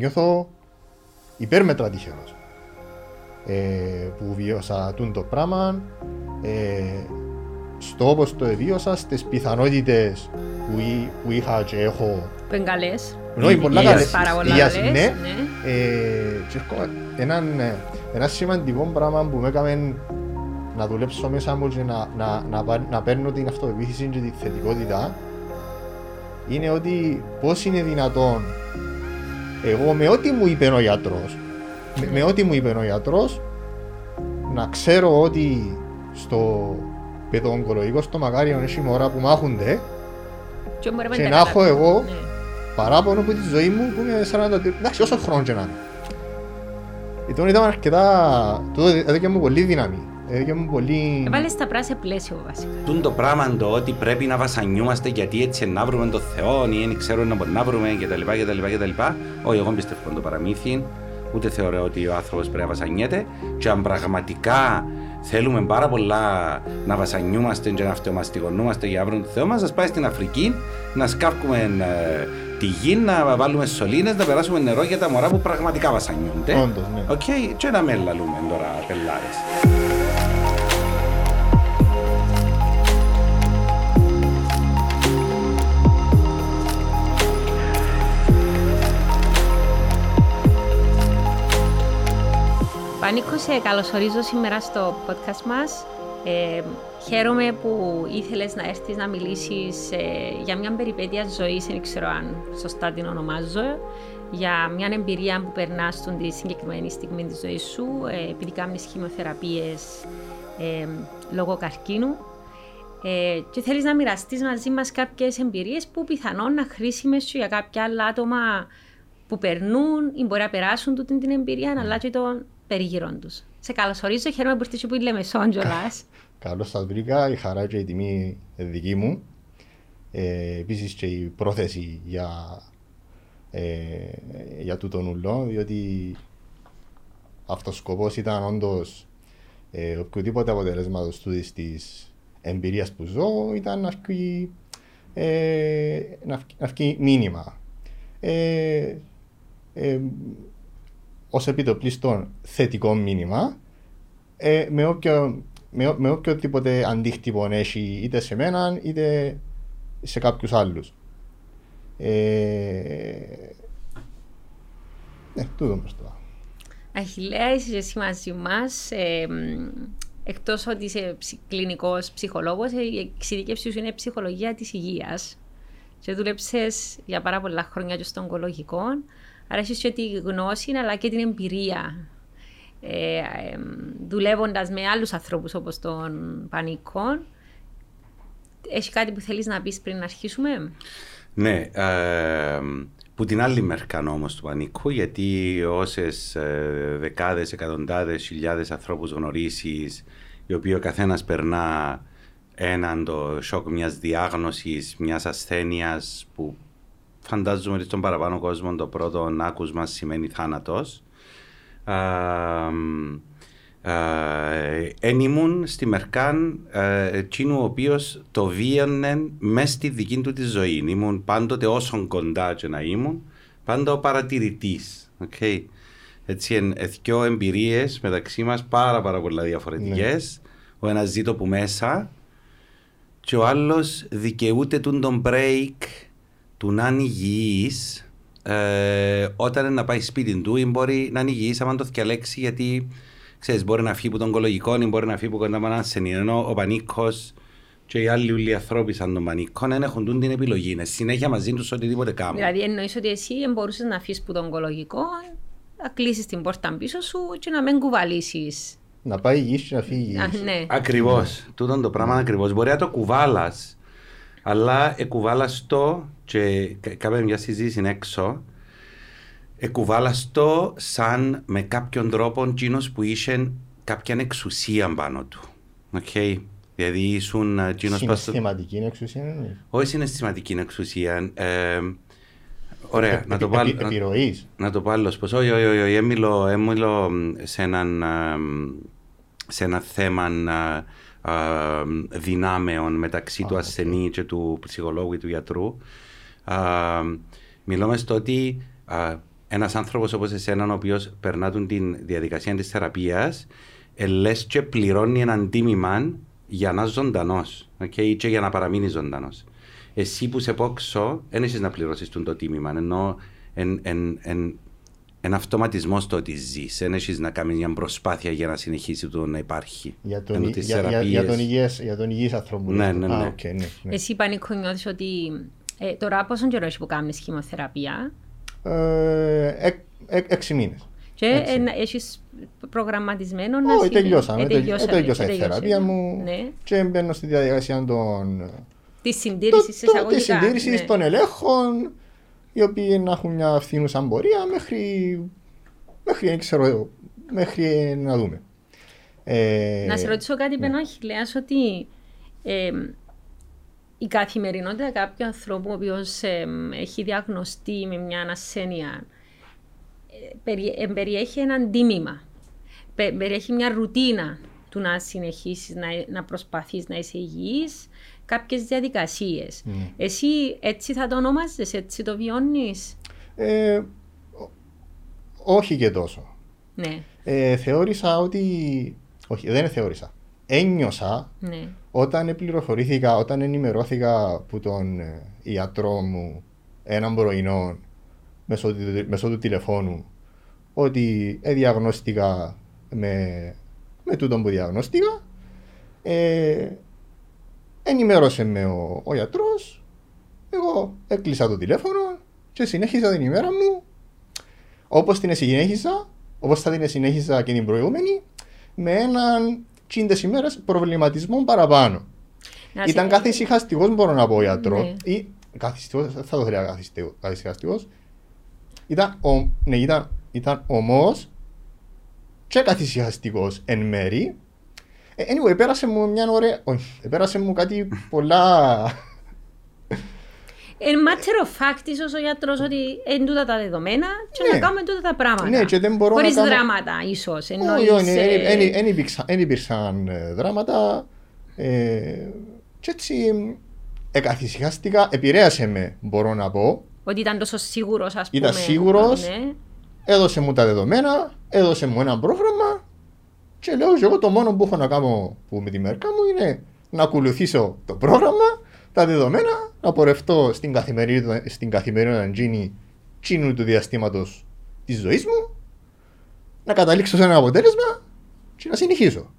νιώθω υπέρμετρα τυχερός ε, που βίωσα το πράγμα ε, στο όπως το βίωσα, στις πιθανότητες που, που είχα και έχω που είναι καλές είναι πολλά καλές, πάρα πολλά υγείας, καλές, ναι. ναι. Ε, και έχω έναν, ε, ένα σημαντικό πράγμα που με έκαμε να δουλέψω μέσα μου και να, να, να, πα- να παίρνω την αυτοπεποίθηση και τη θετικότητα είναι ότι πώς είναι δυνατόν εγώ με ό,τι μου είπε ο γιατρός με, με ό,τι μου είπε ο γιατρός να ξέρω ότι στο παιδοογκολογικό στο Μακάριο έχει μωρά που μάχονται Και μπορούμε και τα να έχω καταφέρουμε. εγώ Ναι. παράπονο από τη ζωή μου που είμαι 40 εντάξει όσο χρόνο και να είναι Ήταν ήταν αρκετά, τούτο έδωκε μου πολύ δύναμη έδωκε μου πολύ Έβαλες τα πράσινα πλαίσιο βασικά. Τούντο πράγμα το ότι πρέπει να βασανιούμαστε γιατί έτσι να βρούμε τον Θεό ή δεν ξέρουμε να μπορούμε να βρούμε κτλ. κτλ, κτλ. Όχι, εγώ δεν πιστεύω το παραμύθι, ούτε θεωρώ ότι ο άνθρωπος πρέπει να βασανιέται. Και αν πραγματικά θέλουμε πάρα πολλά να βασανιούμαστε και να αυτομαστιγωνούμαστε για να βρούμε τον Θεό μας, ας πάει στην Αφρική να σκάφουμε ε, τη γη, να βάλουμε σωλήνες, να περάσουμε νερό για τα μωρά που πραγματικά βασανιούνται. Όντως, ναι. Οκέι, και να με λαλούμε τώρα πελάρες. Πανίκο, σε καλωσορίζω σήμερα στο podcast μας. Ε, χαίρομαι που ήθελες να έρθεις να μιλήσεις ε, για μια περιπέτεια ζωής, δεν ξέρω αν σωστά την ονομάζω, για μια εμπειρία που περνάς στον τη συγκεκριμένη στιγμή της ζωής σου, ε, επειδή κάνεις χημειοθεραπείες ε, λόγω καρκίνου. Ε, και θέλεις να μοιραστείς μαζί μας κάποιες εμπειρίες που πιθανόν να χρήσιμες σου για κάποια άλλα άτομα που περνούν ή μπορεί να περάσουν τούτη την εμπειρία, αλλά και των περιγύρων τους. Σε καλωσορίζω, χαίρομαι που ήρθες που είναι Λεμεσόν κιόλας. Καλώς σας βρήκα, η χαρά και η τιμή είναι δική μου. Ε, επίσης και η πρόθεση για, ε, για τούτον ουλό, διότι αυτός ο σκοπός ήταν όντως ε, οποιοδήποτε αποτελέσματος τούτης της εμπειρίας που ζω ήταν να βγει, ε, να βγει, να βγει μήνυμα. Ε, ε, ως επιτοπλίστων θετικό μήνυμα ε, με, όποιο, με, ό- με οποιοδήποτε αντίκτυπο έχει είτε σε μένα είτε σε κάποιους άλλους. Ε, ναι, τούτο προς το. Αχιλέα, είσαι εσύ μαζί μας. Ε, μ, εκτός ότι είσαι ψ, κλινικός ψυχολόγος, ε, η εξειδικεύση σου είναι ψυχολογία της υγείας. Και δούλεψες για πάρα πολλά χρόνια και στον ογκολογικό. Άρα έχεις και τη γνώση αλλά και την εμπειρία. Ε, ε, δουλεύοντας με άλλους ανθρώπους όπως τον Πανικό. Έχει κάτι που θέλεις να πεις πριν να αρχίσουμε; Ναι, ε, που την άλλη μερικά όμως του πανικού, γιατί όσες ε, δεκάδες, εκατοντάδες, χιλιάδες ανθρώπους γνωρίσει, οι οποίοι ο καθένας περνά έναν το σοκ μιας διάγνωσης, μιας ασθένειας που φαντάζομαι ότι στον παραπάνω κόσμο το πρώτο άκουσμα σημαίνει θάνατος. Εν ήμουν στη Μερκάν ε, εκείνου ο οποίος το βίωνε μέσα στη δική του τη ζωή. Ήμουν πάντοτε όσον κοντά και να ήμουν, πάντα ο παρατηρητής. Okay. Έτσι, εν, δυο εμπειρίες μεταξύ μας πάρα, πάρα πολλά διαφορετικές. Ο ένας ζει το που μέσα, και ο άλλος δικαιούται τον τον break του να είναι υγιής ε, όταν είναι να πάει σπίτι του ή μπορεί να είναι υγιής άμα το διαλέξει γιατί ξέρεις μπορεί να φύγει από τον ογκολογικό ή μπορεί να φύγει από κοντά από έναν ασθενή ενώ ο πανίκος και οι άλλοι ούλοι ανθρώποι σαν τον πανίκο δεν έχουν τούν την επιλογή είναι συνέχεια μαζί τους οτιδήποτε κάνουν Δηλαδή εννοείς ότι εσύ μπορούσες να αφήσεις που τον ογκολογικό, να κλείσεις την πόρτα πίσω σου και να μην κουβαλήσεις. Να πάει υγιής και να φύγεις Α, υγιής. ναι. Ακριβώς. Τούτο το πράγμα ακριβώς. Μπορεί να το κουβάλας, αλλά εκουβάλα το και κα- κάναμε μια συζήτηση έξω. Εκουβάλα το σαν με κάποιον τρόπο εκείνος που είχε κάποια εξουσία πάνω του. Okay. Δηλαδή ήσουν ε, εκείνος που... Συναισθηματική είναι εξουσία. είναι. Όχι συναισθηματική εξουσία. Ε, ωραία, να το Επι- βάλω. επι- Επιρροής. Να το πω άλλος πως. Όχι, όχι, όχι, όχι. Έμιλω, έμιλω σε έναν, α, σε ένα θέμα α, α, δυνάμεων μεταξύ του ασθενή και του ψυχολόγου ή του γιατρού. Α, μιλούμε στο ότι α, ένας άνθρωπος όπως εσένα, ο οποίος περνά τον τη διαδικασία της θεραπείας, λες και πληρώνει έναν τίμημα για να είσαι ζωντανός. Okay, και για να παραμείνει ζωντανός. Εσύ που σε πόξω, δεν έχεις να πληρώσεις το τίμημα. Ενώ εν, εν, εν, εν αυτοματισμό το ότι ζεις. Δεν έχεις να κάνεις μια προσπάθεια για να συνεχίσει το να υπάρχει. Για τον, Ενώ ι- τις για, για, θεραπείες- για τον υγιές, για τον υγιής άνθρωπο. Ναι, λες. ναι, Α, ναι. οκ, ναι, ναι. Εσύ πανίκο νιώθεις ότι ε, τώρα πόσο καιρό έχεις που κάνεις χημοθεραπεία; Ε, εκ- εκ- έξι μήνες. και Έτσι. ε, έχεις προγραμματισμένο να Όχι, συνε- τελειώσαμε. Ε, τελει- ε, τελειώσατε, Τελειώσα ε, η τελειώσατε. θεραπεία μου Ναι. και μπαίνω στη διαδικασία των Της συντήρησης το- το- εισαγωγικά. της συντήρησης ναι. των ελέγχων οι οποίοι να έχουν μια φθήνουσα πορεία μέχρι, μέχρι, δεν ξέρω, εγώ, μέχρι να δούμε. Ε, Να σε ρωτήσω κάτι, ναι. Πενό Αχιλέας, ότι ε, η καθημερινότητα κάποιου ανθρώπου ο οποίος ε, έχει διαγνωστεί με μια ασθένεια ε, περι- ε, περιέχει έναν τίμημα. Πε- περιέχει μια ρουτίνα του να συνεχίσεις να, να προσπαθείς να είσαι υγιής, κάποιες διαδικασίες. Ναι. Εσύ έτσι θα το ονομάζεις, έτσι το βιώνεις; ε, ό- όχι και τόσο. Ναι, Ε, θεώρησα ότι. Όχι, δεν θεώρησα. Ένιωσα ναι. όταν πληροφορήθηκα, όταν ενημερώθηκα από τον ε, ιατρό μου έναν πρωινό μέσω, του- μέσω του τηλεφώνου ότι διαγνώστηκα με, με τούτον που διαγνώστηκα ε, ενημέρωσε με ο, ο γιατρός εγώ έκλεισα το τηλέφωνο και συνέχισα την ημέρα μου όπως την συνέχισα όπως θα την συνέχισα και την προηγούμενη με έναν τσίντες ημέρες προβληματισμό παραπάνω. Να σε- Ήταν καθησυχαστικός, μπορώ να πω, ο γιατρός. Ναι. Ή καθιστικό, δεν θα το έλεγα καθησυχαστικός. Ήταν, ο, ναι, ήταν, ήταν όμω και καθησυχαστικός εν μέρη. Ε, Anyway, πέρασε μου μια ωραία. Όχι, πέρασε μου κάτι πολλά. Εν matter of fact, ίσως ο γιατρός ότι είναι τούτα τα δεδομένα και Ναι. να κάνουμε τούτα τα πράγματα. Ναι, και δεν μπορώ να Χωρίς κάνω- δράματα, ίσως. Όχι, Εννοείς, όχι, ε, δεν υπήρξαν- δεν υπήρξαν ε, δράματα. ε, Και έτσι εκαθησυχάστηκα, επηρέασε με, μπορώ να πω. Ότι ήταν τόσο σίγουρος, ας πούμε. Ήταν σίγουρος. Ναι. έδωσε μου τα δεδομένα, έδωσε μου ένα πρόγραμμα και λέω και εγώ το μόνο που έχω να κάνω που με τη μερικά μου είναι να ακολουθήσω το πρόγραμμα, τα δεδομένα, να πορευτώ στην καθημερινότητα, στην καθημερινότητα γίνει τσίνου του διαστήματος της ζωής μου, να καταλήξω σε ένα αποτέλεσμα και να συνεχίσω.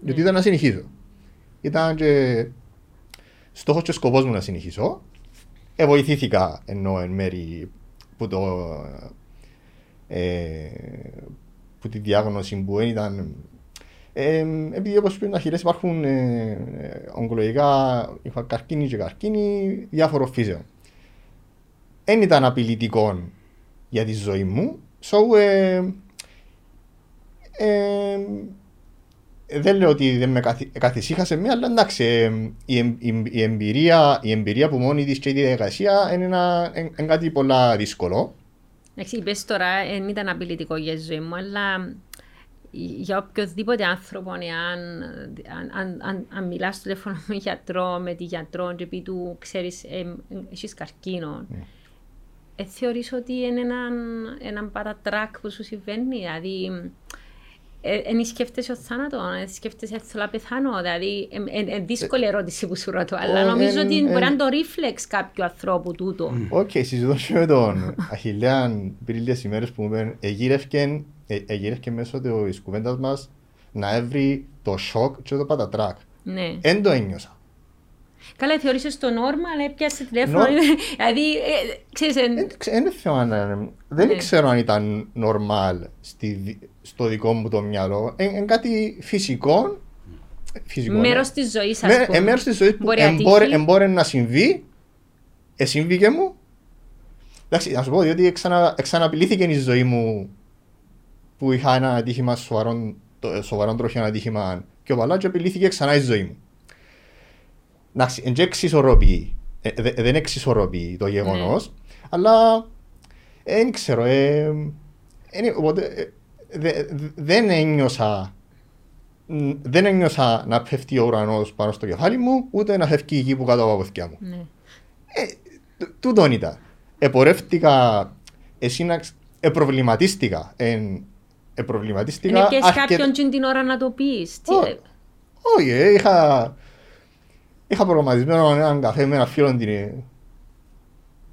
Γιατί ήταν να συνεχίσω. Ήταν και στόχος και σκοπός μου να συνεχίσω. Ε, βοηθήθηκα ενώ εν μέρη που το ε, που τη διάγνωση που δεν ήταν ε, επειδή όπως πριν να χειρές υπάρχουν ε, ε, ογκολογικά είχα καρκίνη και καρκίνη διάφορων φύσεων. Δεν ήταν απειλητικό για τη ζωή μου. So, ε, ε, δεν λέω ότι δεν με καθι- καθησύχασε με, αλλά εντάξει, ε, η, εμ- η, η εμπειρία, η εμπειρία που μόνη της και η διαδικασία είναι, ένα, είναι, είναι κάτι πολλά δύσκολο. Εντάξει, είπες τώρα, δεν ήταν απειλητικό για τη ζωή μου, αλλά για οποιοδήποτε άνθρωπο, εάν αν, αν, αν, αν μιλάς στο τηλέφωνο με γιατρό, με τη γιατρό και πει του, ξέρεις, ε, ε, έχεις καρκίνο, Ναι. ε, θεωρείς ότι είναι έναν, έναν παρατράκ που σου συμβαίνει, δηλαδή δεν σκέφτεσαι ο θάνατο, δεν σκέφτεσαι θέλω να πεθάνω, δηλαδή είναι δύσκολη ερώτηση που σου ρωτώ, αλλά Ε, νομίζω εν- ότι μπορεί να εν- είναι το reflex κάποιου ανθρώπου τούτο. Οκ, συζητώ και με τον Αχιλέα πριν λίγες ημέρες που μου είπαν εγείρευκεν, ε, εγείρευκεν μέσω της κουβέντας μας να έβρει το σοκ και το πατατράκ. Ναι. Εν το ένιωσα. Καλά, θεωρείσαι το normal, έπιασε τηλέφωνο. Νο- δηλαδή, ε, ξέρεις, εν- Δεν ξε- δεν ξέρω αν, ε, δεν Ναι. ξέρω αν ήταν normal στη, δι- στο δικό μου το μυαλό. Είναι κάτι φυσικό. φυσικό ναι. μέρος της ζωής, ας Με- πούμε. ε, μέρος της ζωής που Μπορεί να εμπόρε, τύχει. εμπόρε να συμβεί, εσύμβηκε μου. Εντάξει, να σου πω, διότι εξανα, εξαναπηλήθηκε η ζωή μου που είχα ένα ατύχημα σοβαρό, το- σοβαρό τροχιό ατύχημα και ο Παλάτζο απειλήθηκε ξανά η ζωή μου. Εντάξει, δεν εξισορροπεί, ε, δε- δεν εξισορροπεί το γεγονός, Ναι. αλλά δεν ξέρω. Ε, είναι- οπότε, ε, δε- δε- δεν ένιωσα μ, δεν ένιωσα να πέφτει ο ουρανός πάνω στο κεφάλι μου, ούτε να φεύγει η γη που κάτω από τα πόδια μου. Ναι. Ε, τ- τούτον ήταν. Επορεύτηκα εσύ να ξ- επροβληματίστηκα. Εν, επροβληματίστηκα. Είναι πιες αρκετ- κάποιον την την ώρα να το πεις. Τι- Ω. Όχι, ε, είχα, είχα προγραμματισμένο έναν καφέ με ένα φίλο την ε,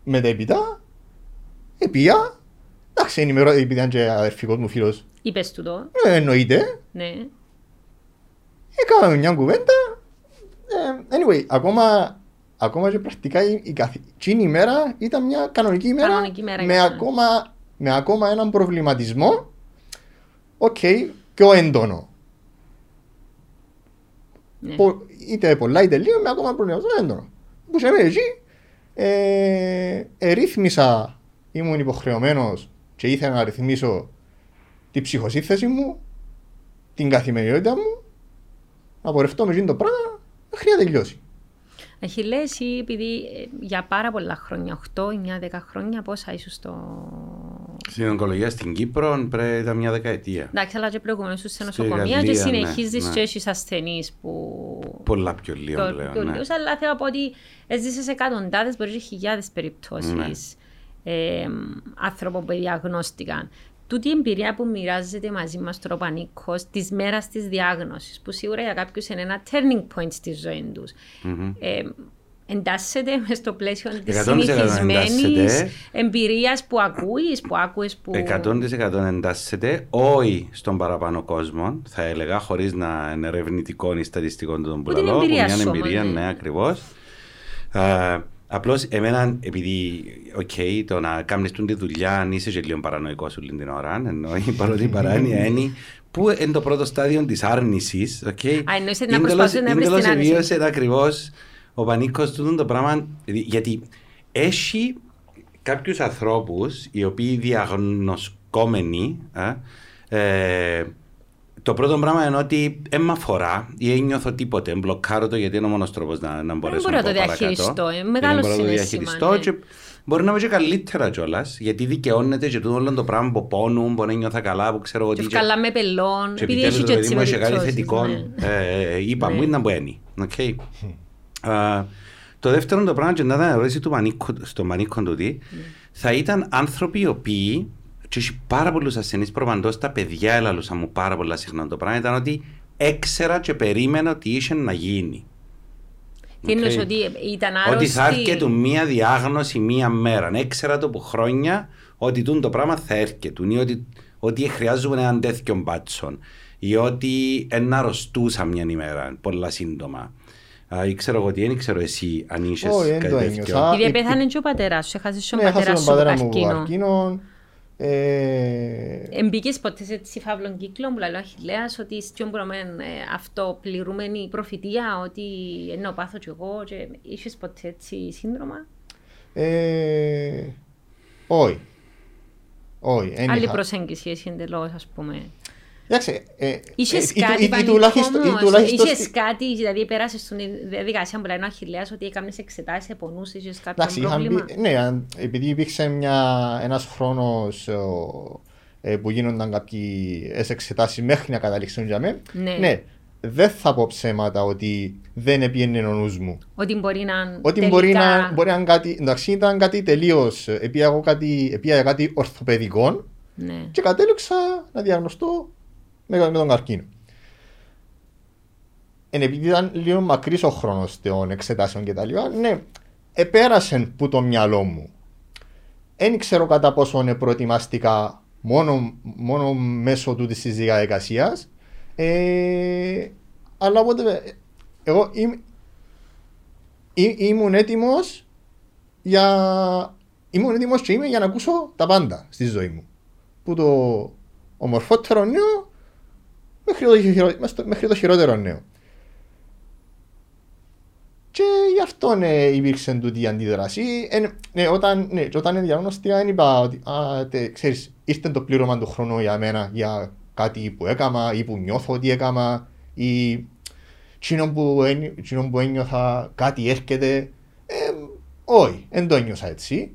μετέπειτα. Επία. Εντάξει, ενημερώ, επειδή ήταν και αδερφικός μου φίλος. Είπες του το. Ε, εννοείται. Ναι. Έκαναμε μια κουβέντα. Ε, anyway, ακόμα, ακόμα και πρακτικά η, η, καθ- εκείνη η μέρα ήταν μια κανονική ημέρα. Κανονική μέρα με, για σένα. ακόμα, με ακόμα έναν προβληματισμό. Οκέι, πιο έντονο. ναι. Πο- είτε πολλά είτε λίγο, με ακόμα προβληματισμό έντονο. Που σε εκεί, ε, ερρύθμισα, ήμουν υποχρεωμένος και ήθελα να ρυθμίσω την ψυχοσύνθεση μου, την καθημερινότητα μου, να πορευτώ με εκείνο το πράγμα μέχρι να τελειώσει. Αχιλέ, εσύ επειδή ε, για πάρα πολλά χρόνια, 8, 9, 10 χρόνια, πόσα ήσουν στο. Στην ογκολογία στην Κύπρο πρέπει ήταν μια δεκαετία. Εντάξει, αλλά και προηγουμένως σε Στη νοσοκομεία και Γαλλία, ναι, συνεχίζεις ναι. και έχεις ασθενείς που. Πολλά πιο λίγο πιο- πλέον. πιο ναι. λίγους, αλλά θέλω να πω ότι έζησες εκατοντάδες, μπορεί και χιλιάδες περιπτώσεις Ναι. Ε, άνθρωπων που διαγνώστηκαν. Τούτη η εμπειρία που μοιράζεται μαζί μας τώρα ο Πανίκο της μέρας της διάγνωσης, που σίγουρα για κάποιους είναι ένα turning point στη ζωή τους. Ε, εντάσσεται μες στο πλαίσιο της 100% συνηθισμένης εντάσσεται. εμπειρίας που ακούεις, που άκουες, που. 100% εντάσσεται, όχι στον παραπάνω κόσμο, θα έλεγα, χωρίς να είναι ερευνητικό ή στατιστικό του τον Που την πουλαλό, εμπειρία μια σου εμπειρία, όμως, ναι. ναι, ακριβώ. Απλώς εμένα, επειδή, οκ, το να κάνεις τη δουλειά, αν είσαι και λίγο παρανοϊκός σου την ώρα, ενώ η παρότι παράνοια είναι που είναι το πρώτο στάδιο της άρνησης. Okay, Α, εννοείς να προσπαθείς να βρεις την άρνηση. βίωσε ακριβώς ο πανίκος του το πράγμα. Γιατί έχει κάποιους ανθρώπους οι οποίοι διαγνωσκόμενοι. ε, ε, το πρώτο πράγμα είναι ότι δεν με αφορά ή δεν νιώθω τίποτε. Μπλοκάρω το γιατί είναι ο μόνος τρόπος να, να μπορέσω μπορώ να να το πω παρακάτω. διαχειριστώ, ε, Και μεγάλο δεν μπορώ να το συναίσθημα, διαχειριστώ ναι. και μπορεί να είμαι και καλύτερα κιόλας. Γιατί δικαιώνεται και τούτο όλο το πράγμα που πόνουν, που δεν νιώθω καλά, που ξέρω Και ότι. ευκαλά με πελών, Και επειδή επιτέλους έχει το και παιδί έτσι μου έχει κάτι περιπτώσεις, θετικό. ναι. Ε, ε, Είπα Ναι. μου ήταν που είναι. Οκ. Α, Το δεύτερο το πράγμα, και να ήταν ερώτηση του Μανίκο, στο Μανίκο του τι, Ναι. θα ήταν άνθρωποι οι οποίοι, και έχει πάρα πολλούς ασθενείς προπαντός, τα παιδιά έλαλουσαν μου πάρα πολλά συχνά το πράγμα, ήταν ότι έξερα και περίμενα ότι είχε να γίνει. Τι εννοείς Οκ. ότι ήταν άρρωστη. Ότι θα έρχεται μία διάγνωση μία μέρα. Έξερα το που χρόνια ότι τούν το πράγμα θα έρχεται. Ή ότι, ότι χρειάζομαι έναν τέτοιο μπάτσον. Ή ότι ένα αρρωστούσα μια ημέρα, πολλά σύντομα. Α, ή ξέρω εγώ τι, δεν ξέρω εσύ αν είσαι Όχι, δεν κάτι το τέτοιο. ένιωσα. Επειδή η- πέθανε και ο πατέρας σου, έχασες και Ναι, ο έχασα πατέρας τον σου από πατέρα μου από καρκίνο. Καρκίνο. Ε, Εμπήκες ποτέ σε έτσι φαύλων κύκλων που λέει ο Αχιλέας ότι στην μπορούμε αυτό πληρούμενη προφητεία ότι ενώ πάθω κι εγώ και είχες ποτέ έτσι σύνδρομα; ε, Όχι. Όχι. εν Άλλη είχα. προσέγγιση εσύ εντελώς ας πούμε. Εντάξει, ε, Είχες ε, ή- κάτι ή- ή πανικό τουλάχιστον- ή όμως, τουλάχιστον είχες στη- κάτι, δηλαδή πέρασες στην διαδικασία που λέει ο Αχιλέας ότι έκανες εξετάσεις, επονούσες, είχες κάποιο Εντάξει, είχαν πρόβλημα; μπει- ναι, αν- επειδή υπήρξε μια, ένας χρόνος ο, ε, που γίνονταν κάποιες εξετάσεις μέχρι να καταλήξουν για μένα, Ναι. ναι, δεν θα πω ψέματα ότι δεν επίενε ο νους μου. Ότι μπορεί να Ότι τελικά... μπορεί να, μπορεί να είναι κάτι, εντάξει, ήταν κάτι τελείως, επία εγώ κάτι, επία κάτι ορθοπαιδικό Ναι. και κατέληξα να διαγνωστώ με, με τον καρκίνο. Εν επειδή ήταν λίγο μακρύς ο χρόνος των εξετάσεων και τα λοιπά, ναι, επέρασε που το μυαλό μου. Δεν ξέρω κατά πόσο είναι προετοιμαστικά μόνο, μόνο μέσω του της διαδικασίας, ε, αλλά οπότε εγώ είμαι, Ή- ήμουν έτοιμος για... Ήμουν έτοιμος και είμαι για να ακούσω τα πάντα στη ζωή μου. Που το ομορφότερο νέο μέχρι το, χειρο... μέχρι το χειρότερο νέο. Και γι' αυτό ναι, υπήρξε τούτη η αντίδραση. Ε, ναι, όταν, ναι, και όταν διαγνωστικά δεν είπα ότι α, τε, ξέρεις, ήρθε το πλήρωμα του χρόνου για μένα για κάτι που έκαμα ή που νιώθω ότι έκαμα ή Τσίνο που, ένι- τσίνο που ένιωθα κάτι έρχεται. Ε, όχι, δεν το ένιωσα έτσι.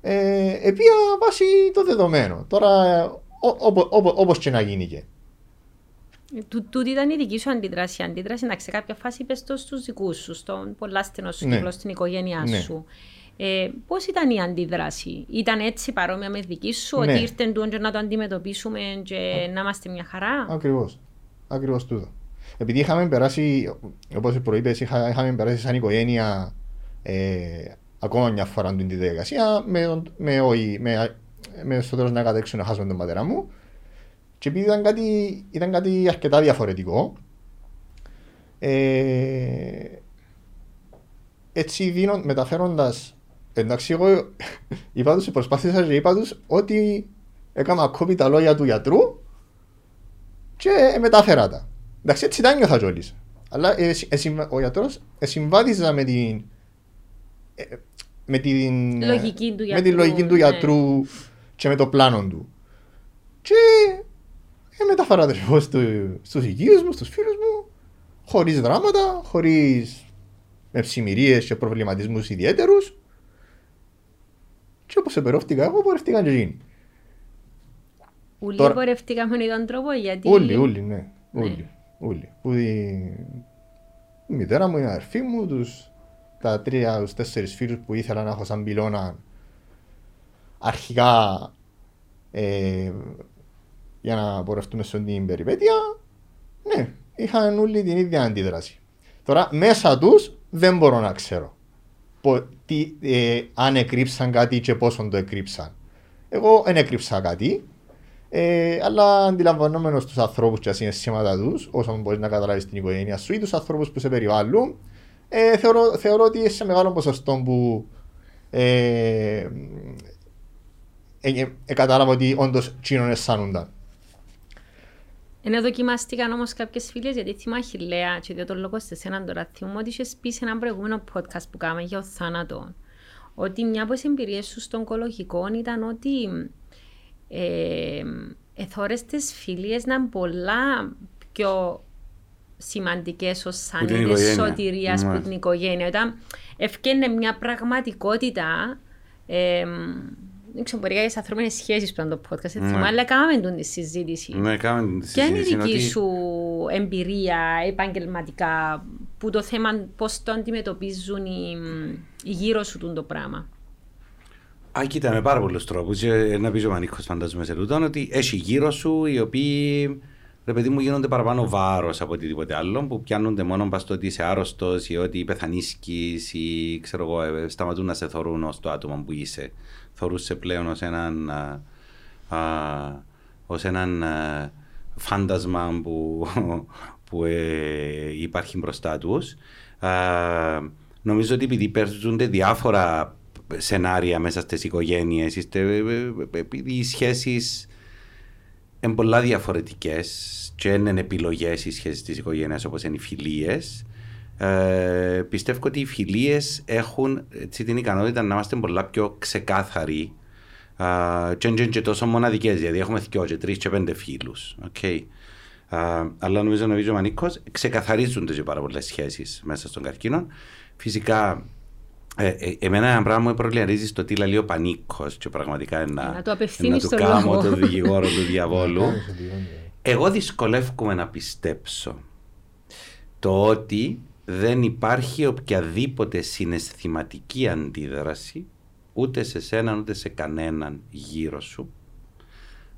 Ε, επία βάσει το δεδομένο. Τώρα, ό- όπο- όπο- όπως και να γίνει και. Του, τούτη ήταν η δική σου αντίδραση. Η αντίδραση να σε κάποια φάση είπες το στους δικούς σου, στον πολλά στενό σου Ναι. κύκλος, στην οικογένειά Ναι. σου. Ε, Πώς ήταν η αντίδραση, Ήταν έτσι παρόμοια με δική σου, Ναι. ότι ήρθε τούτο και να το αντιμετωπίσουμε και να είμαστε μια χαρά; Ακριβώς. Ακριβώς τούτο. Επειδή είχαμε περάσει, όπως προείπες, είχα, είχαμε περάσει σαν οικογένεια ε, ακόμα μια φορά την τη διαδικασία με, με, όχι, με, με στο τέλος να κατέξω να χάσουμε τον πατέρα μου. Και επειδή ήταν κάτι, ήταν κάτι αρκετά διαφορετικό, ε, έτσι δίνω, μεταφέροντας εντάξει εγώ είπα τους, προσπάθησα και είπα τους ότι έκανα κόπη τα λόγια του γιατρού και μετάφερα τα. Εντάξει, έτσι τα νιώθα κιόλας. Αλλά ε, ε, συμβα- ο γιατρός ε, συμβάδιζα με την ε, με την, Λογική του με γιατρού, την λογική του ναι. γιατρού και με το πλάνο του. Και ε, μεταφέρα το εγώ στου, στους οικείους μου, στους φίλους μου, χωρίς δράματα, χωρίς με ψημυρίες και προβληματισμούς ιδιαίτερους. Και όπως επερόφτηκα εγώ, πορευτήκαν και εκείνοι. Ούλοι Τώρα- πορευτήκαμε με τον τρόπο γιατί. Όλοι, όλοι, ναι. Ναι. Όλοι. όλοι. Που η... η μητέρα μου, η αδερφή μου, τους, τα τρία, τους τέσσερις φίλους που ήθελα να έχω σαν πυλώνα αρχικά ε, για να πορευτούμε σε την περιπέτεια, ναι, είχαν όλοι την ίδια αντίδραση. Τώρα, μέσα τους δεν μπορώ να ξέρω πο- τι, ε, αν εκρύψαν κάτι και πόσο το εκρύψαν. Εγώ δεν έκρυψα κάτι, ε, αλλά αντιλαμβανόμενος τους ανθρώπους και τα συναισθήματα τους, όσο μπορείς να καταλάβεις την οικογένεια σου ή τους ανθρώπους που σε περιβάλλουν, ε, θεωρώ, θεωρώ ότι σε μεγάλο ποσοστό που ε, ε, ε, ε, κατάλαβα ότι όντως τσίνον αισθάνονταν. Ενώ δοκιμάστηκαν όμως κάποιες φίλες, γιατί θυμάμαι Αχιλέα, και διότι το λόγος σε εσένα τώρα, θυμούμαι ότι είχες πει σε ένα προηγούμενο podcast που κάναμε για ο θάνατο, ότι μια από τις εμπειρίες σου στον οικολογικό ήταν ότι ε, εθώρες τις φιλίες να είναι πολλά πιο σημαντικές ως Που την σανίδες οικογένεια. σωτηρίας Ναι. που την οικογένεια. Όταν ευκαινε μια πραγματικότητα ε, δεν ξέρω, μπορεί για τις ανθρώπινες σχέσεις που ήταν το podcast, δεν Ναι. θυμάμαι, αλλά κάναμε τον τη συζήτηση. Ναι, κάνουμε τη Ποια είναι η συζήτηση δική ότι- σου εμπειρία επαγγελματικά που το θέμα πώς το αντιμετωπίζουν οι, οι γύρω σου τούν το πράγμα; Α, κοίτα, με πάρα πολλούς τρόπους. Να πει ο Μανίκο, φαντάζομαι σε τούτον, ότι έχει γύρω σου οι οποίοι ρε παιδί μου γίνονται παραπάνω βάρος από οτιδήποτε άλλο, που πιάνονται μόνο πα το ότι είσαι άρρωστος ή ότι πεθανίσκεις ή ξέρω εγώ, ε, σταματούν να σε θωρούν ως το άτομο που είσαι. Θωρούν σε πλέον ως έναν, α, α, ως έναν α, φάντασμα που, που ε, υπάρχει μπροστά τους. νομίζω ότι επειδή παίζονται διάφορα σενάρια μέσα στις οικογένειες, είστε, ε, ε, επειδή οι σχέσεις είναι πολλά διαφορετικές και είναι επιλογές οι σχέσεις της οικογένειας όπως είναι οι φιλίες. Ε, πιστεύω ότι οι φιλίες έχουν έτσι, την ικανότητα να είμαστε πολλά πιο ξεκάθαροι Α, και είναι και τόσο μοναδικές, δηλαδή έχουμε δυο και τρεις και πέντε φίλους. Okay. αλλά νομίζω, νομίζω ο Μανίκος ξεκαθαρίζονται και πάρα πολλές σχέσεις μέσα στον καρκίνο. Φυσικά, ε, ε, εμένα ένα πράγμα μου προβληματίζει στο τι λέει ο Πανίκος και πραγματικά να, Να το απευθύνεις να του στο κάνω λόγο. το δικηγόρο του διαβόλου. Κάνεις οτιδήποτε. Εγώ δυσκολεύομαι να πιστέψω το ότι δεν υπάρχει οποιαδήποτε συναισθηματική αντίδραση ούτε σε σέναν ούτε σε κανέναν γύρω σου.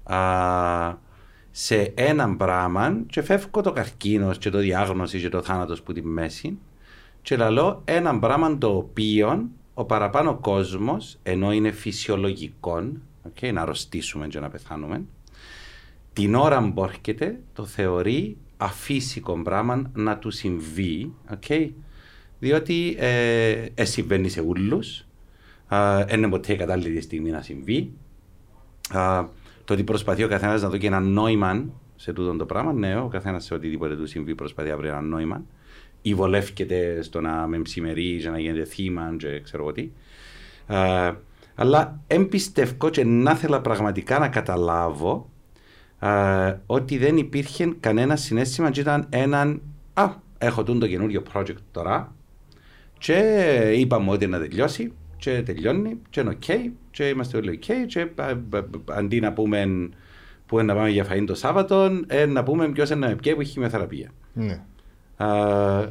Α, σε έναν πράγμα και φεύγω το καρκίνος και το διάγνωση και το θάνατος που τη μέση και λαλώ έναν πράγμα το οποίο ο παραπάνω κόσμος ενώ είναι φυσιολογικό okay, να αρρωστήσουμε και να πεθάνουμε την ώρα που έρχεται το θεωρεί αφύσικο πράγμα να του συμβεί, okay? διότι ε, ε, συμβαίνει σε ούλους, δεν είναι ποτέ η κατάλληλη στιγμή να συμβεί. Α, το ότι προσπαθεί ο καθένας να δει και ένα νόημα σε τούτο το πράγμα, ναι, ο καθένας σε οτιδήποτε του συμβεί προσπαθεί να βρει ένα νόημα. Ή βολεύκεται στο να με ψημερίζει, να γίνεται θύμα, και ξέρω εγώ τι. Α, αλλά εμπιστεύω και να ήθελα πραγματικά να καταλάβω α, ότι δεν υπήρχε κανένα συνέστημα και ήταν έναν «Α, έχω τούτο καινούριο project τώρα και είπαμε ότι να τελειώσει και τελειώνει και είναι ok και είμαστε όλοι ok και α, α, α, αντί να πούμε που είναι να πάμε για φαΐν το Σάββατο ε, να πούμε ποιος είναι να με πιέει που έχει χημειοθεραπεία. Ναι, Α,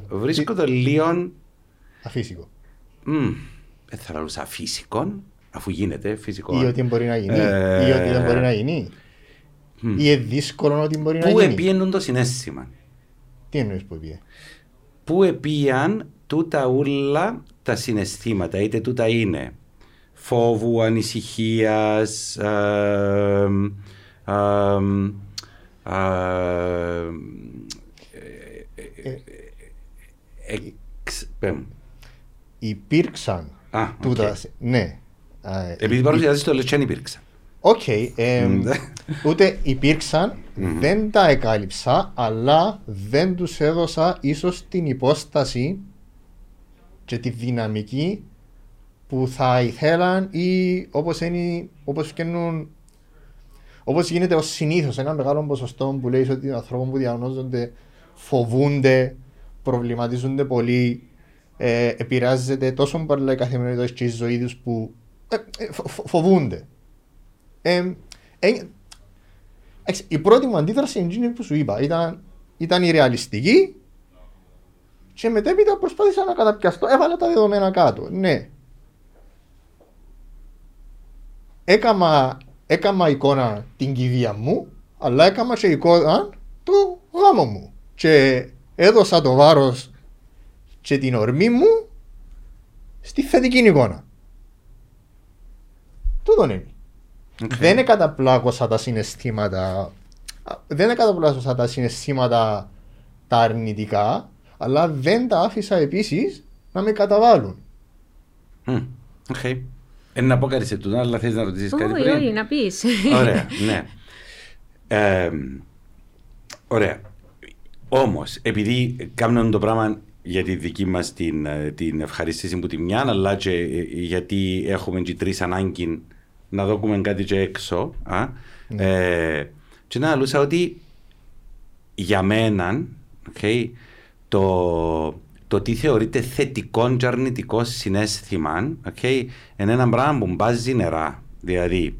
βρίσκω το λίγο αφύσικο. μ, δεν θα λαλούσα φυσικών, αφού γίνεται φυσικό. Ή ότι μπορεί να γίνει. Ε, Ή ότι δεν μπορεί να γίνει. Ή είναι δύσκολο ότι μπορεί να Πού γίνει. επίενουν το συνέστημα; Τι εννοείς που επίε; Πού επίαν τούτα ούλα τα συναισθήματα, είτε τούτα είναι φόβου, ανησυχίας, εμ, εμ, εμ, ε, εξ- πέμ. Υπήρξαν Α, οκ. τούτα. Ναι. Α, Επειδή παρουσιάζεις το λες και δεν υπήρξαν. Οκ. εμ, Ναι. Ούτε υπήρξαν, δεν τα εκάλυψα, αλλά δεν τους έδωσα ίσως την υπόσταση και τη δυναμική που θα ήθελαν ή όπως, είναι, όπως φτιάχνουν όπως γίνεται ως συνήθως ένα μεγάλο ποσοστό που λέει ότι οι ανθρώποι που διαγνώζονται φοβούνται, προβληματίζονται πολύ ε, επηρεάζεται τόσο πολλά η καθημερινότητα και η ζωή τους που ε, ε, φο- φο- φοβούνται. Ε, ε, εντάξει, η πρώτη μου αντίδραση είναι εκείνη που σου είπα. Ήταν, ήταν η ρεαλιστική και μετέπειτα προσπάθησα να καταπιαστώ. Έβαλα τα δεδομένα κάτω. Ναι. Έκαμα, έκαμα εικόνα την κηδεία μου, αλλά έκαμα και εικόνα του γάμου μου. Και έδωσα το βάρος και την ορμή μου στη θετική εικόνα. Τούτον είναι. Οκ. Δεν εκαταπλάκωσα τα συναισθήματα. α, Δεν εκαταπλάκωσα τα συναισθήματα τα αρνητικά, αλλά δεν τα άφησα επίσης να με καταβάλουν. Μμ, Οκ. Ε, να πω κάτι σε τούτο, αλλά θες να ρωτήσεις κάτι Όχι, πριν; όχι, να πεις. Ωραία, ναι. Ε, ωραία. Όμως, επειδή κάνουν το πράγμα για τη δική μας την, ε, την ευχαρίστηση που τη μια, αλλά και ε, γιατί έχουμε και τρεις ανάγκη να δούμε κάτι και έξω. Α, ε, και να λούσα ότι για μένα, okay, το, το τι θεωρείται θετικό και αρνητικό συνέστημα, okay, είναι ένα πράγμα που μπάζει νερά. Δηλαδή,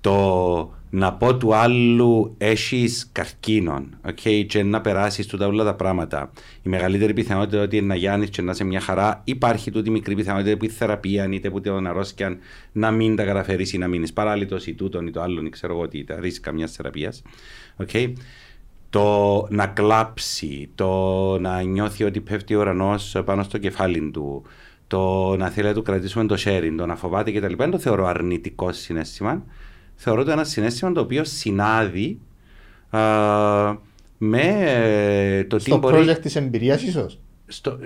το να πω του άλλου έχεις καρκίνον okay, και να περάσεις του τα όλα τα πράγματα. Η μεγαλύτερη πιθανότητα ότι να γιάνεις και να είσαι μια χαρά, υπάρχει τούτη μικρή πιθανότητα που η θεραπεία είτε που την αρρώσκια να μην τα καταφέρεις ή να μείνεις παράλυτος ή τούτον ή το άλλον, ή ξέρω εγώ τι, τα ρίσκα μια θεραπείας. Okay. Το να κλάψει, το να νιώθει ότι πέφτει ο ουρανός πάνω στο κεφάλι του, το να θέλει να του κρατήσουμε το sharing, το να φοβάται κτλ. Δεν το θεωρώ αρνητικό συνέστημα. Θεωρώ το ένα συνέστημα το οποίο συνάδει α, με ε, το τι Στο μπορεί. project της εμπειρίας, ίσως; Στο,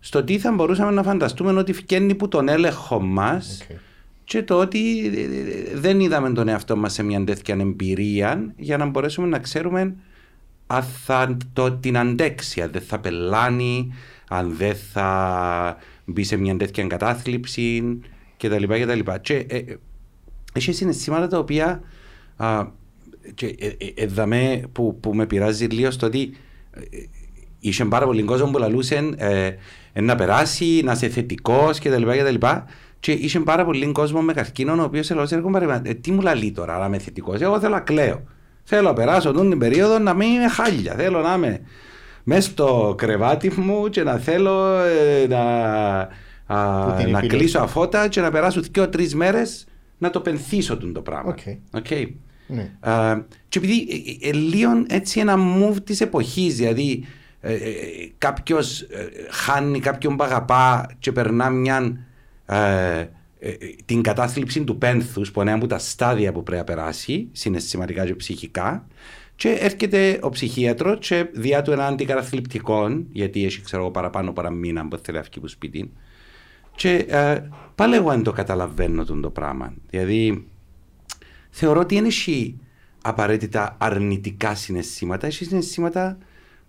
στο τι θα μπορούσαμε να φανταστούμε ότι φκένει που τον έλεγχο μας και το ότι ε, δεν είδαμε τον εαυτό μας σε μια τέτοια εμπειρία για να μπορέσουμε να ξέρουμε αν θα το, την αντέξει, αν δεν θα πελάνει, αν δεν θα μπει σε μια τέτοια κατάθλιψη κτλ. κτλ. Και ε, ε, έχει συναισθήματα τα οποία α, και, ε, ε, ε, δαμέ που, που με πειράζει λίγο στο ότι ε, είχε πάρα πολύ κόσμο που λαλούσε ε, ε, να περάσει, να είσαι θετικός κτλ. κτλ. Και είχε πάρα πολύ κόσμο με καρκίνο ο οποίος έλεγε: ε, Τι μου λαλεί τώρα, να είμαι θετικός. Εγώ θέλω να κλαίω. Θέλω να περάσω τον την περίοδο να μην είμαι χάλια. Θέλω να είμαι μέσα στο κρεβάτι μου και να θέλω ε, να, α, Που την να επιλογή. κλείσω τα φώτα και να περάσω δύο-τρεις μέρες να το πενθήσω τον το πράγμα. Οκ. Okay. Ναι. και επειδή ε, ε, ε, λίγο έτσι ένα move της εποχής, δηλαδή ε, ε, κάποιος χάνει κάποιον που αγαπά και περνά μια. ε, ε, την κατάθλιψη του πένθους που είναι ένα από τα στάδια που πρέπει να περάσει συναισθηματικά και ψυχικά και έρχεται ο ψυχίατρος και διά του ένα αντικαταθλιπτικό γιατί έχει ξέρω εγώ παραπάνω παρά μήνα που θέλει να βγει από σπίτι και ε, πάλι εγώ δεν το καταλαβαίνω τον το πράγμα δηλαδή θεωρώ ότι δεν έχει απαραίτητα αρνητικά συναισθήματα έχει συναισθήματα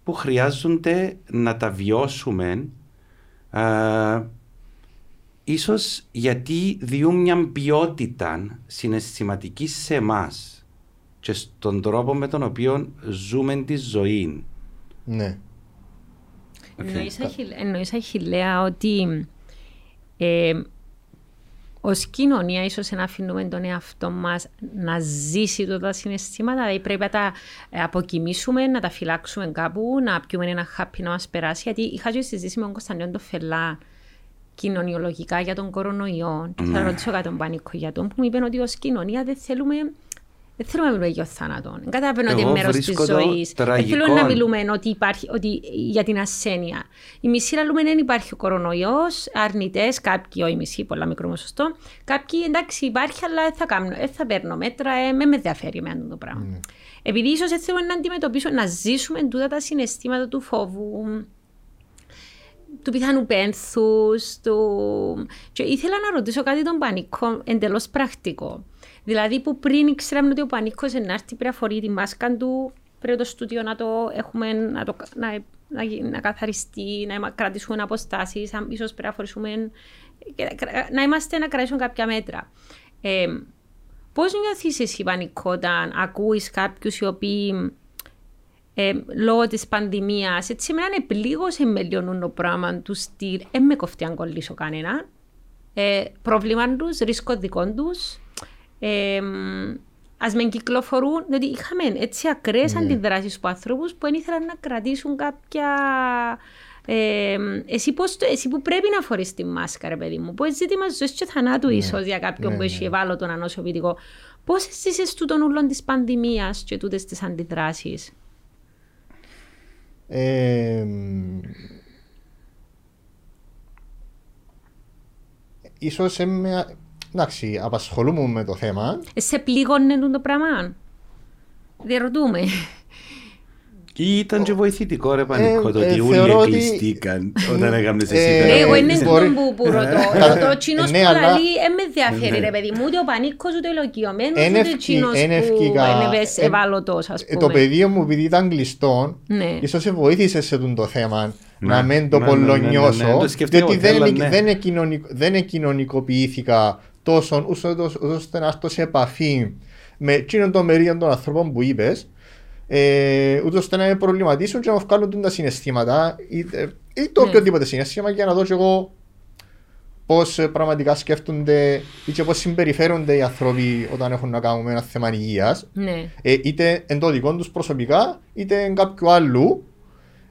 που χρειάζονται να τα βιώσουμε ε, ίσως γιατί διούν μια ποιότητα συναισθηματική σε εμάς και στον τρόπο με τον οποίο ζούμε τη ζωή. ναι. Εννοείς, Αχιλ- εννοείς, Αχιλέα, ότι ε, ως κοινωνία ίσως να αφήνουμε τον εαυτό μας να ζήσει τότε τα συναισθήματα, δηλαδή πρέπει να τα ε, αποκοιμήσουμε, να τα φυλάξουμε κάπου, να πιούμε ένα χάπι να μας περάσει, γιατί είχα και συζήτηση με τον Κωνσταντιόν το Φελά κοινωνιολογικά για τον κορονοϊό. Και Ναι. θα ρωτήσω κάτι τον Πανίκο για τον που μου είπε ότι ως κοινωνία δεν θέλουμε. Δεν θέλουμε να μιλούμε για θάνατον. Δεν καταλαβαίνω ότι είναι Εγώ μέρος της βρίσκω το ζωής. Δεν τραγικό. θέλω να μιλούμε ότι υπάρχει, ότι για την ασθένεια. Η μισή να λέμε δεν υπάρχει ο κορονοϊός, αρνητές, κάποιοι, όχι η μισή, πολλά μικρό ποσοστό. Κάποιοι εντάξει υπάρχει, αλλά δεν θα, κάνω, δεν θα παίρνω μέτρα, ε, με με ενδιαφέρει εμένα το πράγμα. Επειδή ίσως έτσι θέλουμε να αντιμετωπίσουμε, να ζήσουμε τούτα τα συναισθήματα του φόβου, του πιθανού πένθους, του... Και ήθελα να ρωτήσω κάτι τον Πανίκο, εντελώς πρακτικό. Δηλαδή που πριν ήξεραμε ότι ο Πανίκος να έρθει πρέπει να φορεί τη μάσκα του, πρέπει το στούντιο να το έχουμε, να, το, να, να, γι- να καθαριστεί, να είμα- κρατήσουμε αποστάσεις, αν- ίσως πρέπει να φορήσουμε, και να- να είμαστε να κρατήσουμε κάποια μέτρα. Ε, πώς νιώθεις εσύ Πανίκο όταν ακούεις κάποιους οι οποίοι ε, λόγω της πανδημίας, έτσι με έναν επλήγωσε με λιώνουν το πράγμα τους στυλ, δεν με κοφτεί αν κολλήσω κανένα. Ε, πρόβλημα τους, ρίσκο δικών τους. Ε, ας με κυκλοφορούν, διότι είχαμε έτσι ακραίες αντιδράσεις από ανθρώπους που δεν ήθελαν να κρατήσουν κάποια... Ε, εσύ, πώς, το- εσύ που πρέπει να φορείς τη μάσκα, ρε παιδί μου, που είναι ζήτημα ζωής και θανάτου ίσως για κάποιον Ναι, που έχει ναι. ευάλωτο ανοσοποιητικό. Πώς ζήσεις τούτον ούλον της πανδημίας και τούτες τις αντιδράσεις; Ε, ίσως εμέ, εντάξει, απασχολούμαι με το θέμα. Ε, Σε πλήγωνε τούτο το πράγμα; Διερωτούμε. Ή ήταν και βοηθητικό ρε πανικό το ε, ότι όλοι θεωρώ ότι- εκλειστήκαν όταν έκαμε εσύ Ε, Ναι, πέρα. εγώ είναι μπορεί- τούτο που, που ρωτώ. Ε, Ρωτώ τσίνος ναι, που αλλά- λαλεί, δεν με ενδιαφέρει Ναι. ρε παιδί μου, ούτε ο πανίκος, ούτε ο ηλικιωμένος, Εν ούτε ευκη- τσίνος εν που ευκηκα- είναι εν- ευάλωτος, ας Ε, Το πούμε. πεδίο μου, επειδή ήταν κλειστό, Ναι. ίσως σε βοήθησε σε τούτο το θέμα Ναι. να μην το Ναι, ναι, ναι, ναι, ναι, πολλονιώσω. το σκεφτήκα διότι εγώ, δεν, αλλά είναι- ναι. δεν, εκοινωνικ- δεν εκοινωνικοποιήθηκα τόσο όσο- όσο- ώστε να έρθω σε επαφή με εκείνον το μερίδιο των ανθρώπων που είπες. Ε, ούτως ώστε να με προβληματίσουν και να μου βγάλουν τα συναισθήματα ή, ε, ή το Ναι. οποιοδήποτε συναίσθημα για να δω και εγώ πώς πραγματικά σκέφτονται ή και πώς συμπεριφέρονται οι άνθρωποι όταν έχουν να κάνουν με ένα θέμα υγείας Ναι. ε, είτε εν το δικό τους προσωπικά, είτε εν κάποιου άλλου,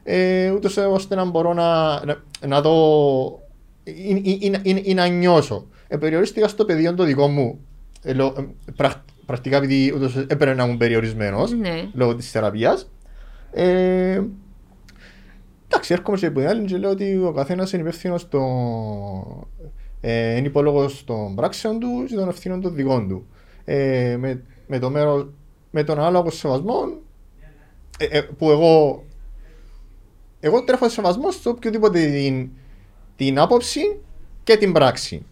ε, ούτως ώστε να μπορώ να, να, να δω ή, ή- ή- ή- ή να νιώσω. Ε, περιορίστηκα στο πεδίο το δικό μου. Ε, λο- ε, πρακ- πρακτικά επειδή ούτως έπρεπε να ήμουν περιορισμένος Ναι. λόγω της θεραπείας. Ε, εντάξει, έρχομαι σε την άλλη και λέω ότι ο καθένας είναι υπεύθυνος στο. Ε, είναι υπόλογος των πράξεων του και των ευθύνων των δικών του. Ε, με, με, το μέρος, με τον άλλο σεβασμό ε, ε, που εγώ εγώ τρέφω σεβασμό σε οποιοδήποτε την, την άποψη και την πράξη.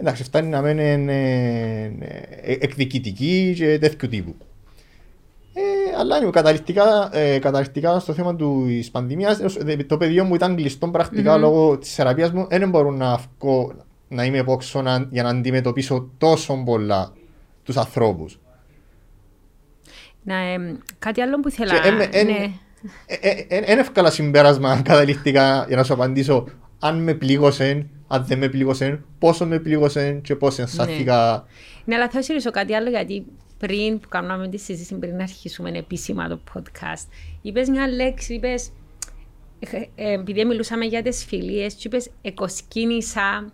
Εντάξει, φτάνει να μένει ε, ε, εκδικητική και τέτοιου τύπου. Ε, αλλά είναι καταληκτικά, ε, καταληκτικά στο θέμα της πανδημίας, το πεδίο μου ήταν κλειστό πρακτικά Μμμ. λόγω της θεραπείας μου. Δεν μπορώ να, βγω, να είμαι υπόξω να, για να αντιμετωπίσω τόσο πολλά τους ανθρώπους. Να, ε, κάτι άλλο που ήθελα. Και, ε, με- εν- ναι. Δεν εύκολα συμπέρασμα καταληκτικά για να σου απαντήσω αν με πλήγωσε, αν δεν με πλήγωσε, πόσο με πλήγωσε και πώς ενστάθηκα. Ναι, αλλά θα ρωτήσω κάτι άλλο γιατί πριν που κάναμε τη συζήτηση, πριν να αρχίσουμε επίσημα το podcast, είπες μια λέξη, είπες. επειδή μιλούσαμε για τις φιλίες, του είπες Εκοσκίνησα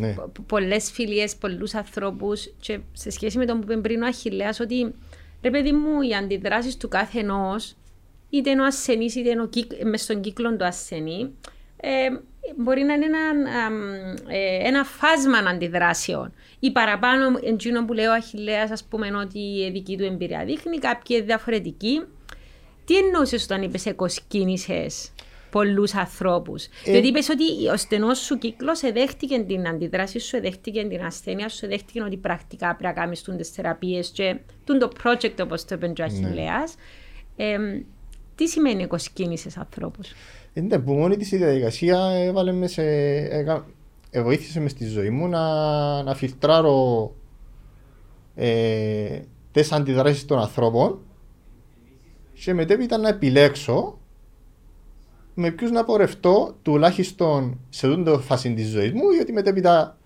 Ναι. πολλές φιλίες, πολλούς ανθρώπους. Και σε σχέση με τον που είπε πριν ο Αχηλέα, ότι ρε παιδί μου, οι αντιδράσεις του κάθε ενό, είτε είναι ο ασθενής, είτε είναι ο κύκ- μες στον κύκλο του ασθενή, ε, μπορεί να είναι ένα, αμ, ε, ένα φάσμα αντιδράσεων. Ή παραπάνω, εντζήνο που λέει ο Αχηλέας, ας πούμε, ότι η δική του εμπειρία δείχνει, κάποιοι είναι διαφορετικοί. Τι εννοούσες όταν είπες εκοσκίνησες πολλούς ανθρώπους. Ε, Διότι είπες ότι ο στενός σου κύκλος εδέχτηκε την αντιδράση σου, εδέχτηκε την ασθένεια σου, εδέχτηκε ότι πρακτικά πρέπει να κάνεις τις θεραπείες και τούν το project όπως το είπε και ο Αχιλέας. Ε, τι σημαίνει εκοσκίνησες ανθρώπους. Ναι, που μόνη της η διαδικασία έβαλε με σε, έκα, ε, βοήθησε μες στη ζωή μου να, να φιλτράρω ε, τις αντιδράσεις των ανθρώπων και μετέπειτα να επιλέξω με ποιους να πορευτώ τουλάχιστον σε αυτή τη φάση της ζωής μου γιατί μετέπειτα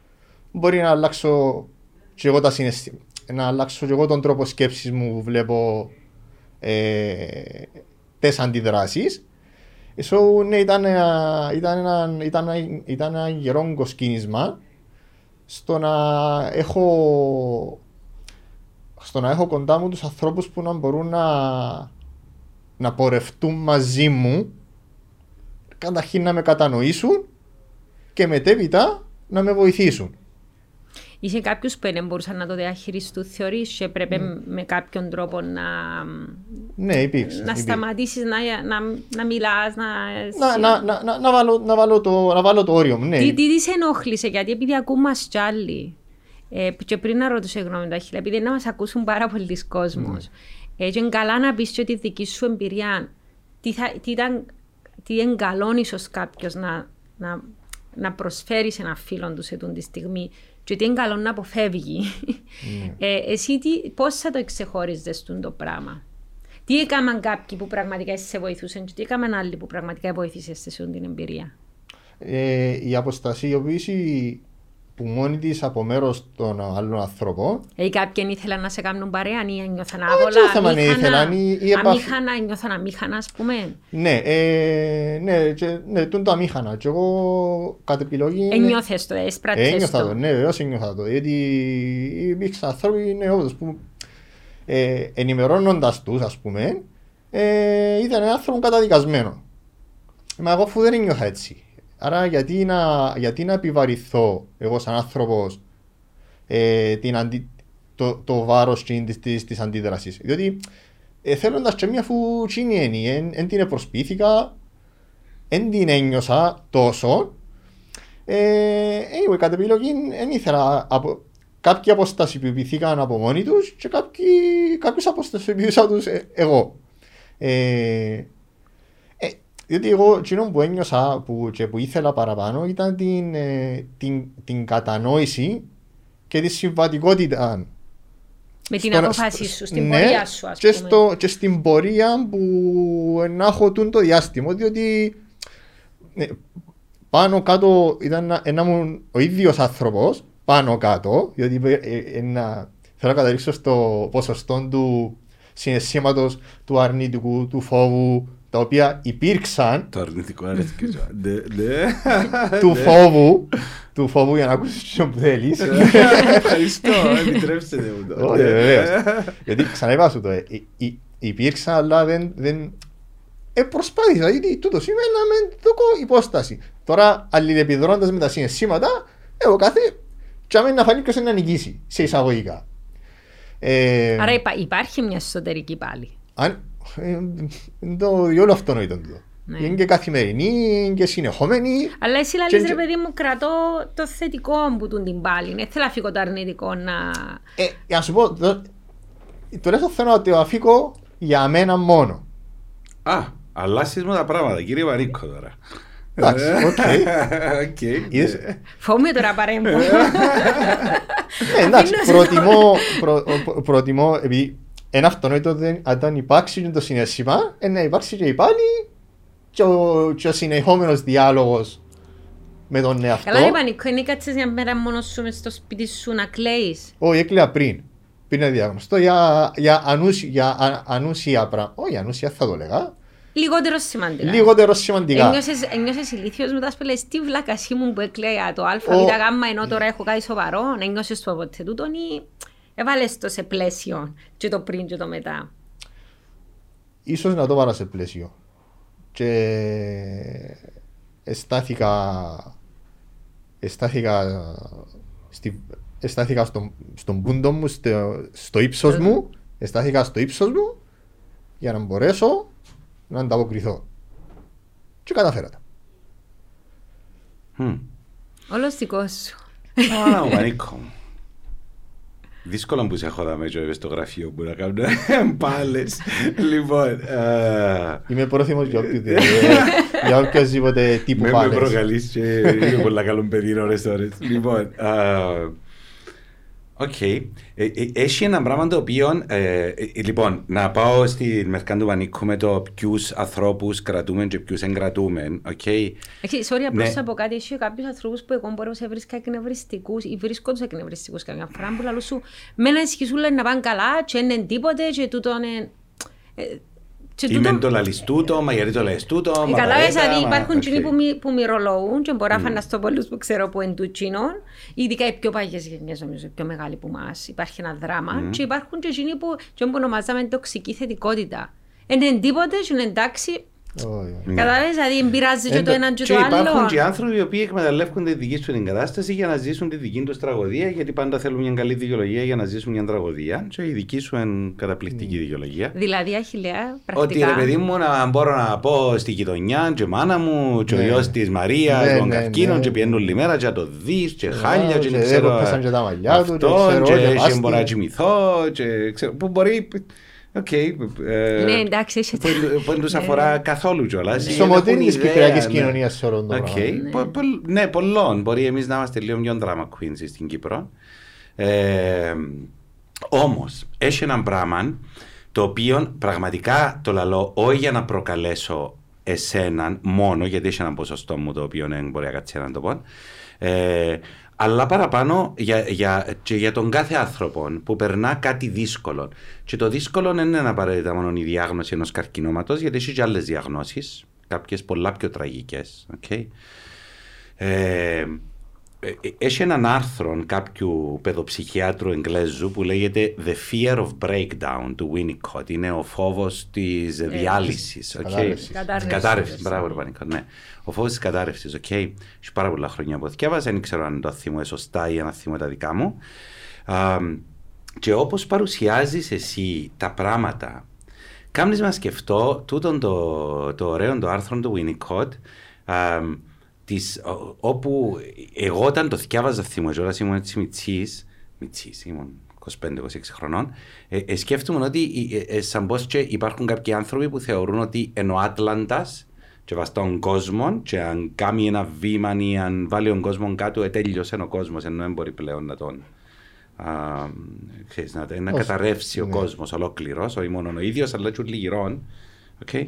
μπορεί να αλλάξω και εγώ τα συναισθη... να αλλάξω και εγώ τον τρόπο σκέψης μου που βλέπω ε, τις αντιδράσεις So, ναι, ήταν, ε, ήταν, ένα, ήταν, ένα- ήταν ένα γερόγκο κίνησμα στο να έχω στο να έχω κοντά μου τους ανθρώπους που να μπορούν να, να πορευτούν μαζί μου καταρχήν να με κατανοήσουν και μετέπειτα να με βοηθήσουν. Είχε κάποιους που δεν μπορούσαν να το διαχειριστούν, θεωρείς, και έπρεπε με κάποιον τρόπο να, Ναι, υπήρξε. να υπήρξε. σταματήσεις να, να, να μιλάς. Να, Να, να, να, να, να, βάλω, να, βάλω το, να βάλω το όριο μου. Ναι. Τι, τι της ενόχλησε, γιατί επειδή ακούν μας κι άλλοι, ε, και πριν να ρωτήσω γνώμη τα χείλα, επειδή να μας ακούσουν πάρα πολλοί κόσμος, ε, και είναι καλά να πεις και τη δική σου εμπειρία, τι, θα, τι, ήταν, τι είναι καλό ίσως κάποιος να, να, να προσφέρεις σε ένα φίλο του σε τούτη τη στιγμή και τι είναι καλό να αποφεύγει. Ε, εσύ τι, πώς θα το εξεχώριζες τούτο το πράγμα; Τι έκαναν κάποιοι που πραγματικά σε βοηθούσαν και τι έκαναν άλλοι που πραγματικά βοήθησες σε αυτήν την εμπειρία; Ε, η αποστασιοποίηση που μόνη της από μέρος των άλλων ανθρώπων Ε, κάποιοι ήθελαν να σε κάνουν παρέα ή νιώθαν δεν άβολα, ξέρω θέμα αν αμήχανα, ήθελαν, η- η επαφή- αμήχανα, νιώθαν αμήχανα, ας πούμε. Ναι, ε, ναι, και, ναι, τούν το αμήχανα. Και εγώ κατ' επιλογή. Ένιωθες το, έσπρατες Ένιωθα το. το, ναι, βεβαίως ένιωθα το. Γιατί υπήρξαν άνθρωποι, ναι, όντως, που ε, ενημερώνοντας τους, ας πούμε, ε, ήταν ένα άνθρωπο καταδικασμένο. Μα εγώ αφού δεν ένιωθα έτσι. Άρα γιατί να, γιατί να επιβαρηθώ εγώ σαν άνθρωπος ε, την αντι, το, το βάρος της, της, της αντίδρασης. Διότι ε, θέλοντας και μία αφού τσίνη είναι, εν την προσπίθηκα, εν την ένιωσα τόσο, ε, anyway, κατ' επιλογή δεν ήθελα από, κάποιοι αποστασιοποιηθήκαν από μόνοι τους και κάποιοι, κάποιους αποστασιοποιούσα τους ε, εγώ. Ε, ε, διότι εγώ εκείνο που ένιωσα που, και που ήθελα παραπάνω ήταν την, ε, την, την κατανόηση και τη συμβατικότητα Με την στον- αποφάση σου, στην ναι, πορεία σου, ας και, πούμε. στο, και στην πορεία που να έχω τούν το διάστημα, διότι ναι, πάνω κάτω ήταν να, να ήμουν ο ίδιος άνθρωπος, πάνω κάτω, διότι ε, ε, ε, να- θέλω να καταλήξω στο ποσοστό του συναισθήματος, του αρνητικού, του φόβου, τα οποία υπήρξαν, Το αρνητικό αρέσει και σου. Ναι, ναι. του φόβου, του φόβου για να ακούσεις τι που θέλεις. Ευχαριστώ, επιτρέψτε μου το. Όχι, βεβαίως. Γιατί ξαναείπα σου το, ε, ε, ε, υπήρξαν, αλλά δεν, δεν ε, προσπάθησα, γιατί τούτος σημαίνει να με δω υπόσταση. Τώρα, αλληλεπιδρώντας με τα συναισθήματα, εγώ κάθε τσάμε να φανεί ποιος είναι να νικήσει, σε εισαγωγικά. Ε, Άρα υπά- υπάρχει μια εσωτερική πάλι. αν, ε, είναι το διόλου αυτονόητο τούτο. Ναι. Είναι και καθημερινή, είναι και συνεχόμενη. Αλλά εσύ Και- λαλείς ρε παιδί μου, κρατώ το θετικό που τούν την πάλι. Δεν θέλω να φύγω το αρνητικό να... Ε, για να σου πω, το, τουλάχιστον θέλω να το αφήκω για μένα μόνο. Α, αλλάσεις μου τα πράγματα, κύριε Βαρίκο τώρα. Εντάξει, οκ. Οκ. Είδες, Φοβούμαι τώρα παρέμβω. Ε, εντάξει, Αφήνω σε προτιμώ, προ, προ- προτιμώ, επειδή ένα αυτονόητο δεν, αν δεν υπάρξει και το συναίσθημα, ε, να υπάρξει και η πάλι και ο, και ο συνεχόμενος διάλογος με τον εαυτό. Καλά ρε Πανικό, είναι κάτσεις μια μέρα μόνος σου μες στο σπίτι σου να κλαίεις. Όχι, έκλαια πριν. Πριν είναι διάγνωστο για, για, ανούσια, για α, ανούσια πράγματα. Όχι, ανούσια θα το λέγα. Λιγότερο σημαντικά. Λιγότερο σημαντικά. Ένιωσες, ένιωσες ηλίθιος μετά που λες τι βλάκασή μου που έκλαια το α, β, Ο- γ, ενώ τώρα έχω κάτι σοβαρό. Ένιωσες το ποτέ τούτον ή έβαλες το σε πλαίσιο και το πριν και το μετά. Ίσως να το βάλα σε πλαίσιο. Και εστάθηκα, εστάθηκα, στη, εστάθηκα στον, στον πούντο μου, στο, στο ύψος μου, εστάθηκα στο ύψος μου για να μπορέσω να ανταποκριθώ. Και καταφέρα τα. Μμ. Όλος δικός σου. Α, Βαρίκο. Δύσκολο που σε έχω δάμε και στο γραφείο που να κάνω πάλες. Λοιπόν, ε, Είμαι πρόθυμος για οποιοδήποτε, για οποιοδήποτε τύπου με με πάλες. προκαλείς και είμαι πολλά καλό παιδί ώρες ώρες. Λοιπόν, ε, Οκ. Ε, ε, Έχει ένα πράγμα το οποίο. ε, ε, λοιπόν, να πάω στη Μερκάντου Βανίκου με το ποιους ανθρώπους κρατούμε και ποιους εγκρατούμε. Οκ. Έχει, sorry, απλώς Ναι. να πω κάτι. Έχει κάποιους ανθρώπους που εγώ μπορώ να σε βρίσκα εκνευριστικούς ή βρίσκω τους εκνευριστικούς καμιά φορά που λαλούν σου με ένα ισχυσού λένε να πάνε καλά και είναι τίποτε και τούτο είναι... Ε, Και Είμαι τούτο- το λαλείς τούτο, μα γιατί το λες τούτο, μα Κατάλαβες, παρέτα, δηλαδή μα- υπάρχουν οκ. κοινοί που, μη- που μοιρολογούν και μπορώ να φανταστώ πολλούς που ξέρω που είναι του κοινών, ειδικά οι πιο παλιές γενιές νομίζω, οι πιο μεγάλοι που μας. Υπάρχει ένα δράμα και υπάρχουν και εκείνοι που, και που ονομάζαμε τοξική θετικότητα. Είναι τίποτε και είναι εντάξει, Όχι. κατάλαβες, δηλαδή πειράζει και Ε, το το- έναν και Και το υπάρχουν άλλο. και άνθρωποι οι οποίοι εκμεταλλεύονται τη δική τους την κατάσταση για να ζήσουν τη δική τους τραγωδία, γιατί πάντα θέλουν μια καλή δικαιολογία για να ζήσουν μια τραγωδία. Και η δική σου είναι καταπληκτική δικαιολογία. Δηλαδή, Αχιλέα, Ότι πρακτικά. ρε παιδί μου να μπορώ να πω στη γειτονιά και μάνα μου και ο Ναι. γιος της Μαρίας Ναι, τον ναι, καρκίνο ναι. και πιένουν όλη μέρα και να το δεις και χάλια και και δεν ξέρω έπεσαν και τα μαλλιά του, και αυτό ξέρω, και και και πάστη. μπορώ να κοιμηθώ και ξέρω που μπορεί Οκ. ε, Ναι, εντάξει, είσαι- που εν- Που δεν τους αφορά καθόλου κιόλας. Η ή δεν σωματήρη έχουν της ιδέα, κυπριακής ναι. κοινωνίας σε όλο το Οκ. πράγμα. Πο- πο- Ναι, πολλών. Μπορεί εμείς να είμαστε λίγο πιο drama queens στην Κύπρο. Ε, όμως, έχει ένα πράγμα το οποίο πραγματικά το λαλώ όχι για να προκαλέσω εσέναν μόνο, γιατί έχει ένα ποσοστό μου το οποίο δεν μπορεί να κάτσει να το πω. Ε, αλλά παραπάνω για, για, και για τον κάθε άνθρωπο που περνά κάτι δύσκολο. Και το δύσκολο δεν είναι απαραίτητα μόνο η διάγνωση ενός καρκινώματος, γιατί έχει και άλλες διαγνώσεις, κάποιες πολλά πιο τραγικές. Okay? Ε, ε, έχει έναν άρθρο κάποιου παιδοψυχιάτρου Εγγλέζου που λέγεται The Fear of Breakdown του Winnicott. Είναι ο φόβος της διάλυσης. okay? κατάρρευσης. Της Κατάρρευσης. κατάρρευσης. Μπράβο, ρε Πανικό, ναι. Ο φόβος της κατάρρευσης, οκ; Έχει πάρα πολλά χρόνια που διάβασα, δεν ξέρω αν το θυμώ σωστά ή αν θυμώ τα δικά μου. Α, και όπως παρουσιάζεις εσύ τα πράγματα, κάνεις να σκεφτώ τούτον το, το ωραίο το άρθρο του Winnicott, α, της, ο- όπου εγώ όταν το θκιάβαζα θυμώ, κιόλας ήμουν έτσι μιτσής, μιτσής, ήμουν 25-26 χρονών, ε, ε, σκέφτομαι ότι ε, ε, σαν πως και υπάρχουν κάποιοι άνθρωποι που θεωρούν ότι είναι ο Άτλαντας και βάσει τον κόσμο και αν κάνει ένα βήμα ή αν βάλει τον κόσμο κάτω, ε, τέλειωσε ο κόσμος, ενώ δεν μπορεί πλέον να τον α, ξέρεις, να, να Όχι. καταρρεύσει ο Ναι. κόσμος ολόκληρος, όχι μόνο ο ίδιος, αλλά και όλοι γυρών. Okay.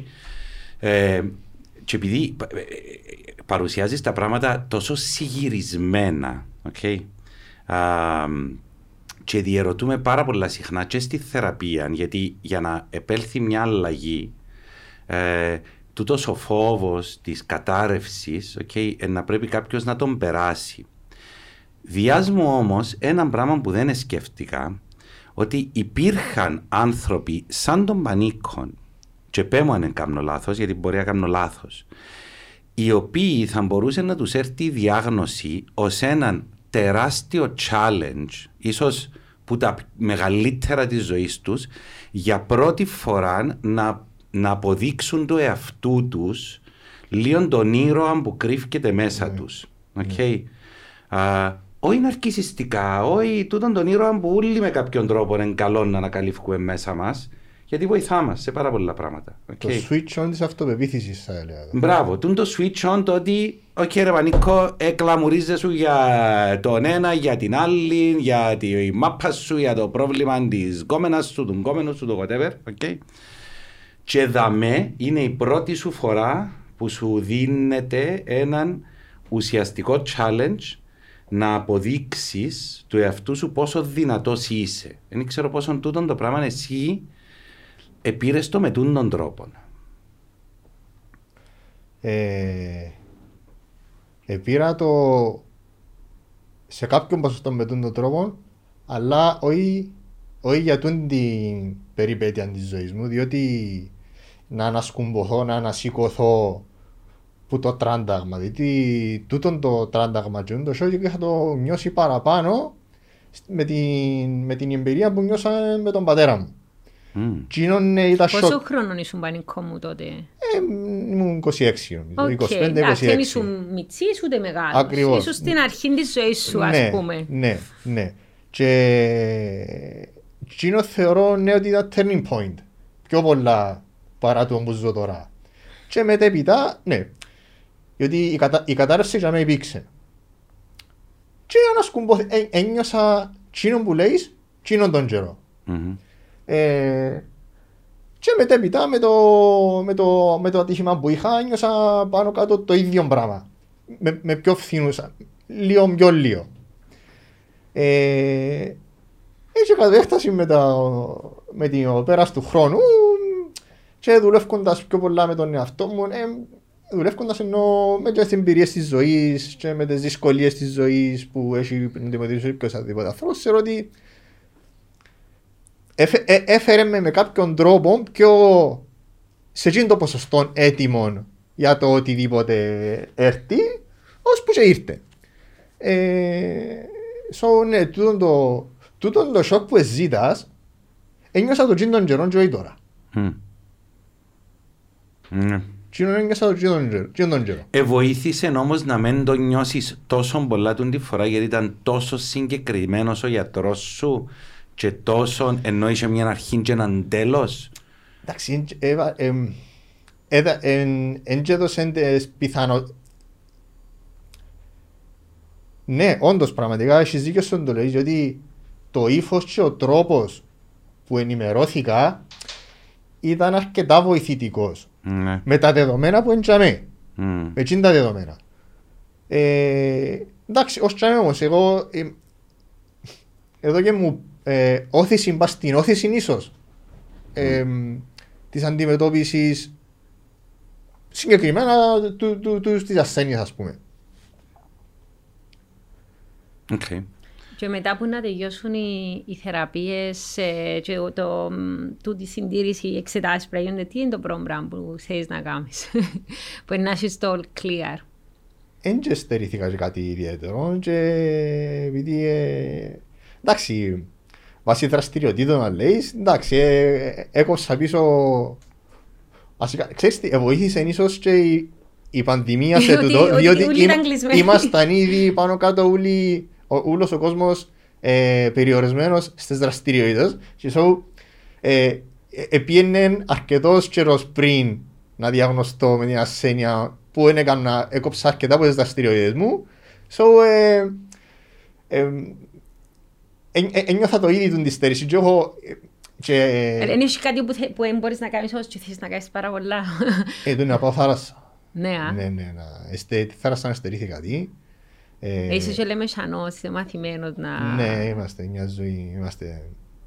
Ε, και επειδή πα- ε, ε, παρουσιάζεις τα πράγματα τόσο συγυρισμένα, okay, α, και διερωτούμε πάρα πολλά συχνά και στη θεραπεία, γιατί για να επέλθει μια αλλαγή, ε, τούτος ο φόβος της κατάρρευσης, okay, ε, να πρέπει κάποιος να τον περάσει. Διάς μου όμως ένα πράγμα που δεν σκέφτηκα, ότι υπήρχαν άνθρωποι σαν τον Πανίκον, και πέ μου αν δεν κάνω λάθος, γιατί μπορεί να κάνω λάθος, οι οποίοι θα μπορούσε να τους έρθει η διάγνωση ως έναν τεράστιο challenge, ίσως που τα μεγαλύτερα της ζωής τους, για πρώτη φορά να, να αποδείξουν το εαυτού τους λίγο τον ήρωα που κρύφκεται μέσα τους. Okay. Α, όχι ναρκισιστικά, όχι τούτον τον ήρωα που όλοι με κάποιον τρόπο είναι καλό να ανακαλύφουμε μέσα μας, γιατί βοηθά μας σε πάρα πολλά πράγματα. Το Okay. switch on της αυτοπεποίθησης θα έλεγα. Μπράβο, τούντο switch on το ότι Οκ ρε Πανίκο, εκλαμουρίζεσουν για τον ένα, για την άλλη, για τη μάπα σου, για το πρόβλημα της γκόμενας σου, του γκόμενου σου, το whatever, okay. Και δαμέ είναι η πρώτη σου φορά που σου δίνεται έναν ουσιαστικό challenge να αποδείξεις του εαυτού σου πόσο δυνατός είσαι. Δεν ξέρω πόσο τούτον το πράγμα εσύ επήρες το με τούτον τρόπο. Ε, επήρα το σε κάποιον ποσοστό με τον τρόπο, αλλά όχι, όχι για τούν την περιπέτεια της ζωής μου, διότι να ανασκουμποθώ, να ανασηκωθώ που το τράνταγμα. Δηλαδή, τούτον το τράνταγμα και το σοκ είχα το νιώσει παραπάνω με την, με την εμπειρία που νιώσα με τον πατέρα μου. Mm. Τζείνον ήταν Πόσο σοκ. χρονών ήσουν Πανίκο μου τότε; Ε, ήμουν 26 νομίζω, Οκ, 25-26. εντάξει, δεν ήσουν μητσής ούτε μεγάλος. Ακριβώς. Ήσουν στην αρχή της ζωής σου, ας ναι, πούμε. Ναι, ναι. Και εκείνο θεωρώ ναι ότι ήταν turning point. Πιο πολλά παρά το που ζω τώρα. Και μετέπειτα, ναι. Γιατί η, κατα... η κατάρρευση για μένα υπήρξε. Και ανασκουμπω... ε, ένιωσα εκείνο που λέεις, εκείνον τον καιρό. Mhm. Ε, και μετέπειτα με το, με, το, με το ατύχημα που είχα νιώσα πάνω κάτω το ίδιο πράγμα. Με, με πιο φθηνούσα. Λίγο πιο λίγο. Ε, έτσι κατ' έκταση με, τα, με την πέρας του χρόνου και δουλεύοντας πιο πολλά με τον εαυτό μου, ε, δουλεύοντας εννοώ με τις εμπειρίες της ζωής και με τις δυσκολίες της ζωής που έχει αντιμετωπίσει ποιος αδίποτε άνθρωπος, θεωρώ ότι έφε- ε- έφερε με με κάποιον τρόπο πιο σε εκείνο το ποσοστό έτοιμο για το οτιδήποτε έρθει, ώσπου και ήρθε. Ε, so, ναι, τούτον το, τούτον το σοκ που ζήτας, ένιωσα το εκείνο τον καιρό και όχι τώρα. Μμ. Ναι. Εκείνο ένιωσα το εκείνο τον καιρό- εκείνο τον καιρό. Ε, βοήθησε όμως να μην το νιώσεις τόσο πολλά τον τη φορά γιατί ήταν τόσο συγκεκριμένος ο γιατρός σου και τόσο ενώ είχε μια αρχή και έναν τέλος. Εντάξει, εν- έβα- εμ, έδα- εν- εν και έδωσαν τις πιθανο... Ναι, όντως πραγματικά έχεις δίκιο στον το λέει, γιατί το ύφος και ο τρόπος που ενημερώθηκα ήταν αρκετά βοηθητικός. Ναι. Με τα δεδομένα που εντιαμέ. Μμ. Με εκείνα τα δεδομένα. Ε, εντάξει, ως τζιαμέ όμως, εγώ ε, εδώ και μου ε, όθηση μπας στην όθηση ίσως ε, της αντιμετώπισης συγκεκριμένα του, του, του, της ασθένειας ας πούμε. Οκ. Και μετά που να τελειώσουν οι, οι θεραπείες ε, και το, μ, τούτη συντήρηση, οι εξετάσεις πρέπει να γίνονται, τι είναι το πρώτο πράγμα που θέλεις να κάνεις, που είναι να έχεις το all clear; Εν και στερήθηκα και κάτι ιδιαίτερο και επειδή ε, εντάξει βάσει δραστηριοτήτων να λέεις εντάξει ε, έκοψα πίσω βασικά ξέρεις τι βοήθησε ίσως και η, η πανδημία σε Ότι- τούτο ότι διότι όλοι είμα- ήταν κλεισμένοι. ήμασταν ήδη πάνω κάτω όλοι ο, ούλος ο κόσμος ε, περιορισμένος στις δραστηριότητες και so, ε, ε, επίενε αρκετός καιρός πριν να διαγνωστώ με την ασθένεια που δεν έκανα, έκοψα αρκετά από τις δραστηριότητες μου so, ε, ε, ε, ε, ένιωθα το ήδη του της στέρησης και έχω ε, και Ε, Δεν έχει κάτι που, θε, που δεν μπορείς να κάνεις όμως και θέλεις να κάνεις πάρα πολλά. ε, το να πάω θάλασσα ναι, α. ναι, ναι, να, εστε, τη θάλασσα να στερήθηκα τι ε, Είσαι και λέμε σανός, είσαι μαθημένος να... Ναι, είμαστε μια ζωή, είμαστε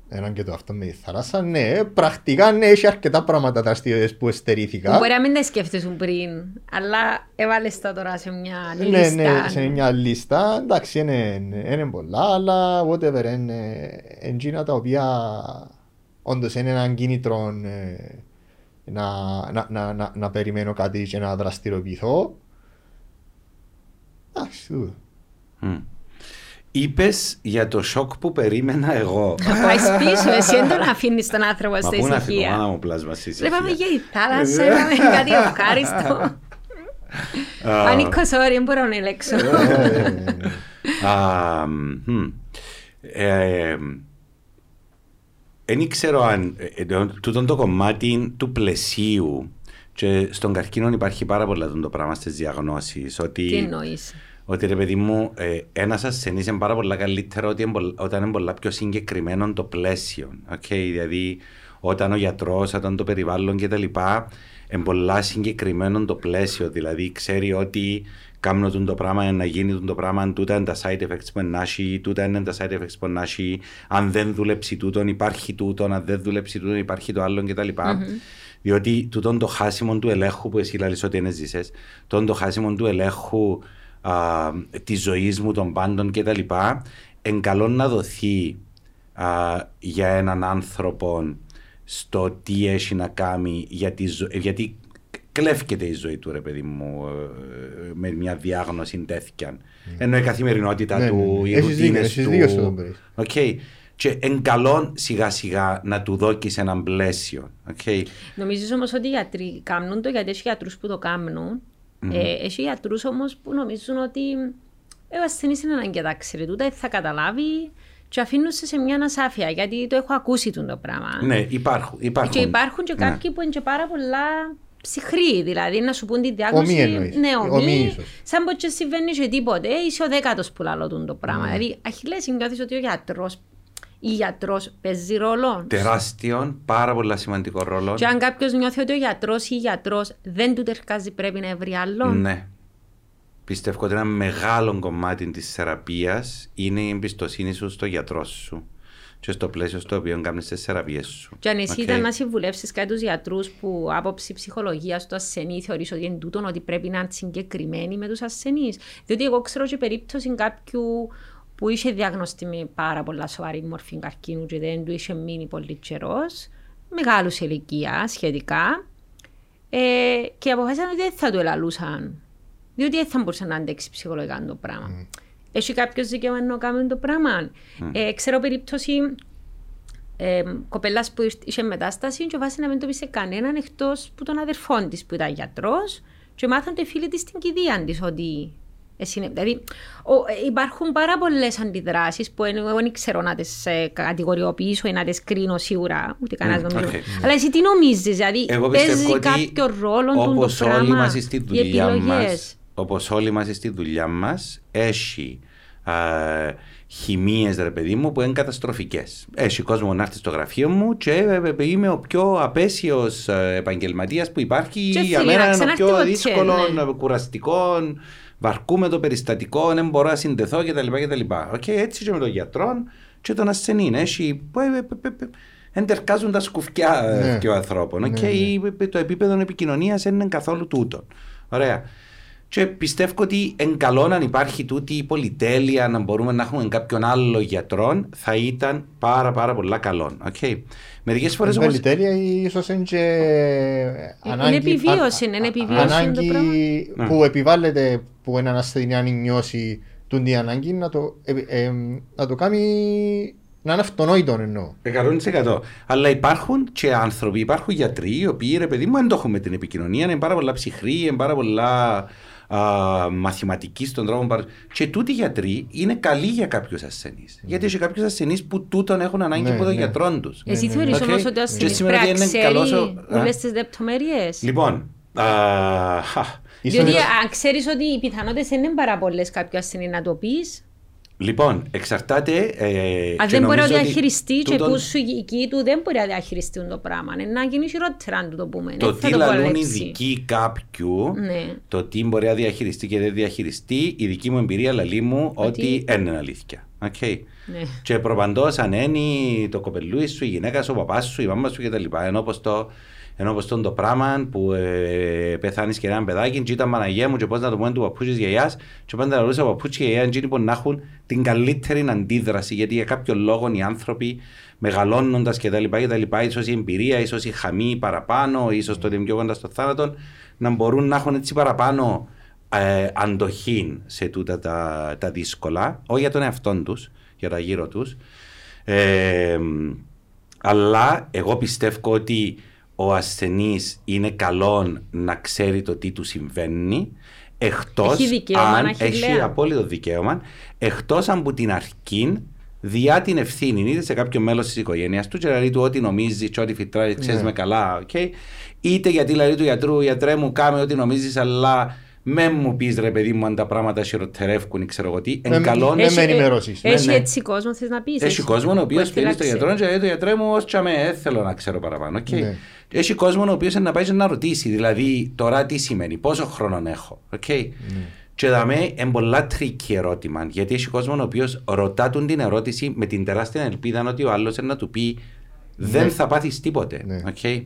έναν και το αυτό με τη θάλασσα. Ναι, πρακτικά ναι, έχει αρκετά πράγματα δραστηριότητες που Που εστερήθηκα. μπορεί να μην τα σκέφτεσαι πριν, αλλά έβαλες τα τώρα σε μια Ναι, λίστα. ναι, σε μια λίστα. Εντάξει, είναι, είναι πολλά, αλλά whatever, είναι εντζίνα τα οποία όντως είναι έναν κίνητρο ε, να, να, να, να, να περιμένω κάτι και να δραστηριοποιηθώ. Εντάξει, τούτο. Είπες για το σοκ που περίμενα εγώ. Να πάει πίσω, εσύ δεν τον αφήνεις τον άνθρωπο Μα στα πού να φύγω, μάνα ησυχία. μου πλάσμα στη ησυχία. Βλέπαμε για η θάλασσα, είπαμε κάτι ευχάριστο. Πανικό, sorry, δεν μπορώ να ελέξω. Α, μμ. Ε, Δεν ξέρω αν ε, ε, τούτο το κομμάτι του πλαισίου και στον καρκίνο υπάρχει πάρα πολλά το πράγμα στις διαγνώσεις Τι ότι, εννοείς; Ότι ρε παιδί μου ε, ένας ασθενής είναι πάρα πολλά καλύτερο ότι είναι πολλ- όταν είναι πολλά πιο συγκεκριμένο το πλαίσιο okay? δηλαδή όταν ο γιατρός, όταν το περιβάλλον κτλ είναι πολλά συγκεκριμένο το πλαίσιο δηλαδή ξέρει ότι κάνω τον το πράγμα να γίνει τον το πράγμα, τούτα είναι τα side effects που να έχει, τούτα είναι τα side effects που να έχει, αν δεν δουλέψει τούτον υπάρχει τούτον, αν δεν δουλέψει τούτον υπάρχει το άλλο κτλ. Διότι τούτον το χάσιμο του ελέγχου που εσύ λαλείς ότι είναι ζήσες, τούτον το χάσιμο του ελέγχου α, της ζωής μου, των πάντων κτλ. Εν καλό να δοθεί α, για έναν άνθρωπο στο τι έχει να κάνει για τη ζω- ε, γιατί κλέφκεται η ζωή του ρε παιδί μου ε, με μια διάγνωση τέτοια. Ενώ η καθημερινότητα Ναι, ναι, του, ναι. οι Έχεις δίκιο, ρουτίνες έχεις του. δίκιο στο τον πες. Οκ. Και εν καλό σιγά σιγά να του δώκεις έναν πλαίσιο. οκ. Νομίζεις όμως ότι οι γιατροί κάνουν το γιατί έχει γιατρούς που το κάνουν; Ε, έχει γιατρούς όμως που νομίζουν ότι ε, ο ασθενής είναι ανάγκη να ξέρει τούτα, δεν θα καταλάβει και αφήνουν σε, σε μια ανασάφεια γιατί το έχω ακούσει τούτο το πράγμα. Ναι, υπάρχουν. υπάρχουν. Και υπάρχουν και Ναι. κάποιοι που είναι και πάρα πολλά ψυχροί, δηλαδή να σου πούν τη διάγνωση. Ωμοί εννοείς. Ναι, Ωμοί ωμοί. ίσως. Σαν πως και συμβαίνει και τίποτε. Ε, είσαι ο δέκατος που λαλώ τούτο το πράγμα. Ναι. Δηλαδή, αχιλές νιώθεις ότι ο γιατρός ή γιατρός παίζει ρόλο. Τεράστιον, πάρα πολλά σημαντικό ρόλο. Και αν κάποιος νιώθει ότι ο γιατρός ή η γιατρός δεν του τερκάζει, πρέπει να βρει άλλο. Ναι. Πιστεύω ότι ένα μεγάλο κομμάτι της θεραπείας είναι η εμπιστοσύνη σου στο γιατρό σου. και στο πλαίσιο στο οποίο κάνεις τις θεραπείες σου. Και αν εσύ Οκ. ήταν να συμβουλεύσεις κάτι τους γιατρούς που άποψη ψυχολογίας του ασθενή θεωρείς ότι είναι τούτον ότι πρέπει να είναι συγκεκριμένοι με τους ασθενείς. Διότι εγώ ξέρω και περίπτωση κάποιου που είχε διαγνωστεί με πάρα πολλά σοβαρή μορφή καρκίνου και δεν του είχε μείνει πολύ καιρός, μεγάλους σε ηλικία σχετικά, ε, και αποφάσισαν ότι δεν θα του ελαλούσαν. Διότι δεν θα μπορούσε να αντέξει ψυχολογικά το πράγμα. Έχει κάποιος δικαίωμα να κάνει το πράγμα; Ε, ξέρω περίπτωση ε, κοπέλας που είχε μετάσταση και βάσει να μην το πει σε κανέναν εκτός που τον αδερφόν της που ήταν γιατρός και μάθαν το φίλοι της στην κηδεία της ότι. Εσύ, είναι- δηλαδή, ο, ε, υπάρχουν πάρα πολλές αντιδράσεις που εν- εγώ δεν ξέρω να τις ε, κατηγοριοποιήσω ή να τις κρίνω σίγουρα. Ούτε κανένας Μμ, νομίζω. οκ. Αλλά εσύ τι νομίζεις, δηλαδή Εγώ παίζει πιστεύω ότι κάποιο ρόλο του το όπως όλοι πράγμα. μας στη οι δουλειά επιλογές. μας, όπως όλοι μας στη δουλειά μας, έχει α, χημίες ρε παιδί μου που είναι καταστροφικές. Έχει κόσμο να έρθει στο γραφείο μου και ε, ε, είμαι ο πιο απέσιος ε, επαγγελματίας που υπάρχει. Και Για θέλει μένα να είναι ο ξανάρθει πιο ποτέ, δύσκολο, ναι. ε, κουραστικό, βαρκούμαι το περιστατικό, δεν μπορώ να συνδεθώ κτλ. κτλ. Οκ, έτσι και με τον γιατρό και τον ασθενή. Έχει, που, ε, ε, ε, ε, εντερκάζουν τα σκουφιά ε, Ναι. δύο ανθρώπων. οκ, Ναι, ναι. η- το επίπεδο επικοινωνίας δεν είναι καθόλου τούτο. Ωραία. Και πιστεύω ότι εν καλό αν υπάρχει τούτη η πολυτέλεια να μπορούμε να έχουμε κάποιον άλλο γιατρό θα ήταν πάρα πάρα πολλά καλό. Okay. Μερικές φορές Είναι όμως... τέλεια ή ίσως είναι και Είναι επιβίωση, α- είναι επιβίωση το Ανάγκη πράγμα. που επιβάλλεται που έναν ασθενή αν νιώσει τον τι ανάγκη να το, ε, ε, να το κάνει να είναι αυτονόητο εννοώ. 100%. Αλλά υπάρχουν και άνθρωποι, υπάρχουν γιατροί οι οποίοι ρε παιδί μου δεν το έχουν με την επικοινωνία, είναι πάρα πολλά ψυχροί, είναι πάρα πολλά α, μαθηματικοί στον τρόπο. παρα- Και τούτοι οι γιατροί είναι καλοί για κάποιους ασθενείς. Γιατί έχει κάποιους ασθενείς που τούτον έχουν ανάγκη Ναι, από τον ναι. γιατρό τους. Εσύ Ναι, ναι, θεωρείς ναι. όμως Οκ. ότι ο Και ασθενής σημαίνει πρέπει να ότι είναι ξέρει καλός ο- α; όλες τις λεπτομέρειες; Λοιπόν, α, χα, Ίσως- Διότι αν ξέρεις ότι οι πιθανότητες δεν είναι πάρα πολλές κάποιο ασθενή να το πεις, λοιπόν, εξαρτάται. Ε, αν και δεν μπορεί να νομίζω ότι διαχειριστεί και τούτον- που σου η οικοί του δεν μπορεί να διαχειριστεί το πράγμα. Είναι να γίνει χειρότερα αν του το πούμε. Το Δεν θα τι το πω λαλούν οι λέξη. δικοί κάποιου, Ναι. το τι μπορεί να διαχειριστεί και δεν διαχειριστεί, η δική μου εμπειρία λαλεί μου Ότι- ότι δεν είναι αλήθεια. Okay. Ναι. Και προπαντός αν είναι το κοπελούι σου, η γυναίκα σου, ο παπάς σου, η μάμα σου κτλ. Ενώ πως το, ενώ πως τον το πράγμα που ε, πεθάνεις και έναν παιδάκι, και ήταν Παναγία μου και πώς να το πούμε του παππούς της γιαγιάς και πάντα να ρωτήσω ο παππούς και η γιαγιά είναι που να έχουν την καλύτερη αντίδραση γιατί για κάποιο λόγο οι άνθρωποι μεγαλώνοντας κτλ. κτλ ίσως η εμπειρία, ίσως η χαμή παραπάνω, ίσως το ότι είναι πιο κοντά στο θάνατο να μπορούν να έχουν έτσι παραπάνω ε, αντοχή σε τούτα τα, τα δύσκολα, όχι για τον εαυτό τους, για τα γύρω τους. Ε, αλλά εγώ πιστεύω ότι ο ασθενής είναι καλό να ξέρει το τι του συμβαίνει εκτός Έχει δικαίωμα αν να έχει έχει λέα. απόλυτο δικαίωμα εκτός αν που την αρχή διά την ευθύνη είτε σε κάποιο μέλος της οικογένειας του και λέει του ό,τι νομίζεις και ό,τι φυτράει ξέρεις Ναι. με καλά okay. είτε γιατί λέει του γιατρού γιατρέ μου κάμε ό,τι νομίζεις αλλά με μου πεις ρε παιδί μου αν τα πράγματα χειροτερεύκουν ή ξέρω εγώ τι εν Με- καλό με- με ενημερώσεις. Έχει Ναι, ναι. έτσι κόσμος θες να πεις. έχει κόσμο ο οποίος που πήγε στο έφυλαξε. γιατρό και λέει: Το γιατρέ μου, ως τζιαμέ, δεν θέλω να ξέρω παραπάνω. Okay. Ναι. Έχει κόσμο ο οποίος να πάει και να ρωτήσει, δηλαδή τώρα τι σημαίνει, πόσο χρόνο έχω. Okay. Και δαμέ είναι πολλά tricky ερώτημα, γιατί έχει κόσμο ο οποίος ρωτά τον την ερώτηση με την τεράστια ελπίδα ότι ο άλλος να του πει δεν θα πάθεις τίποτε. Ναι. Okay.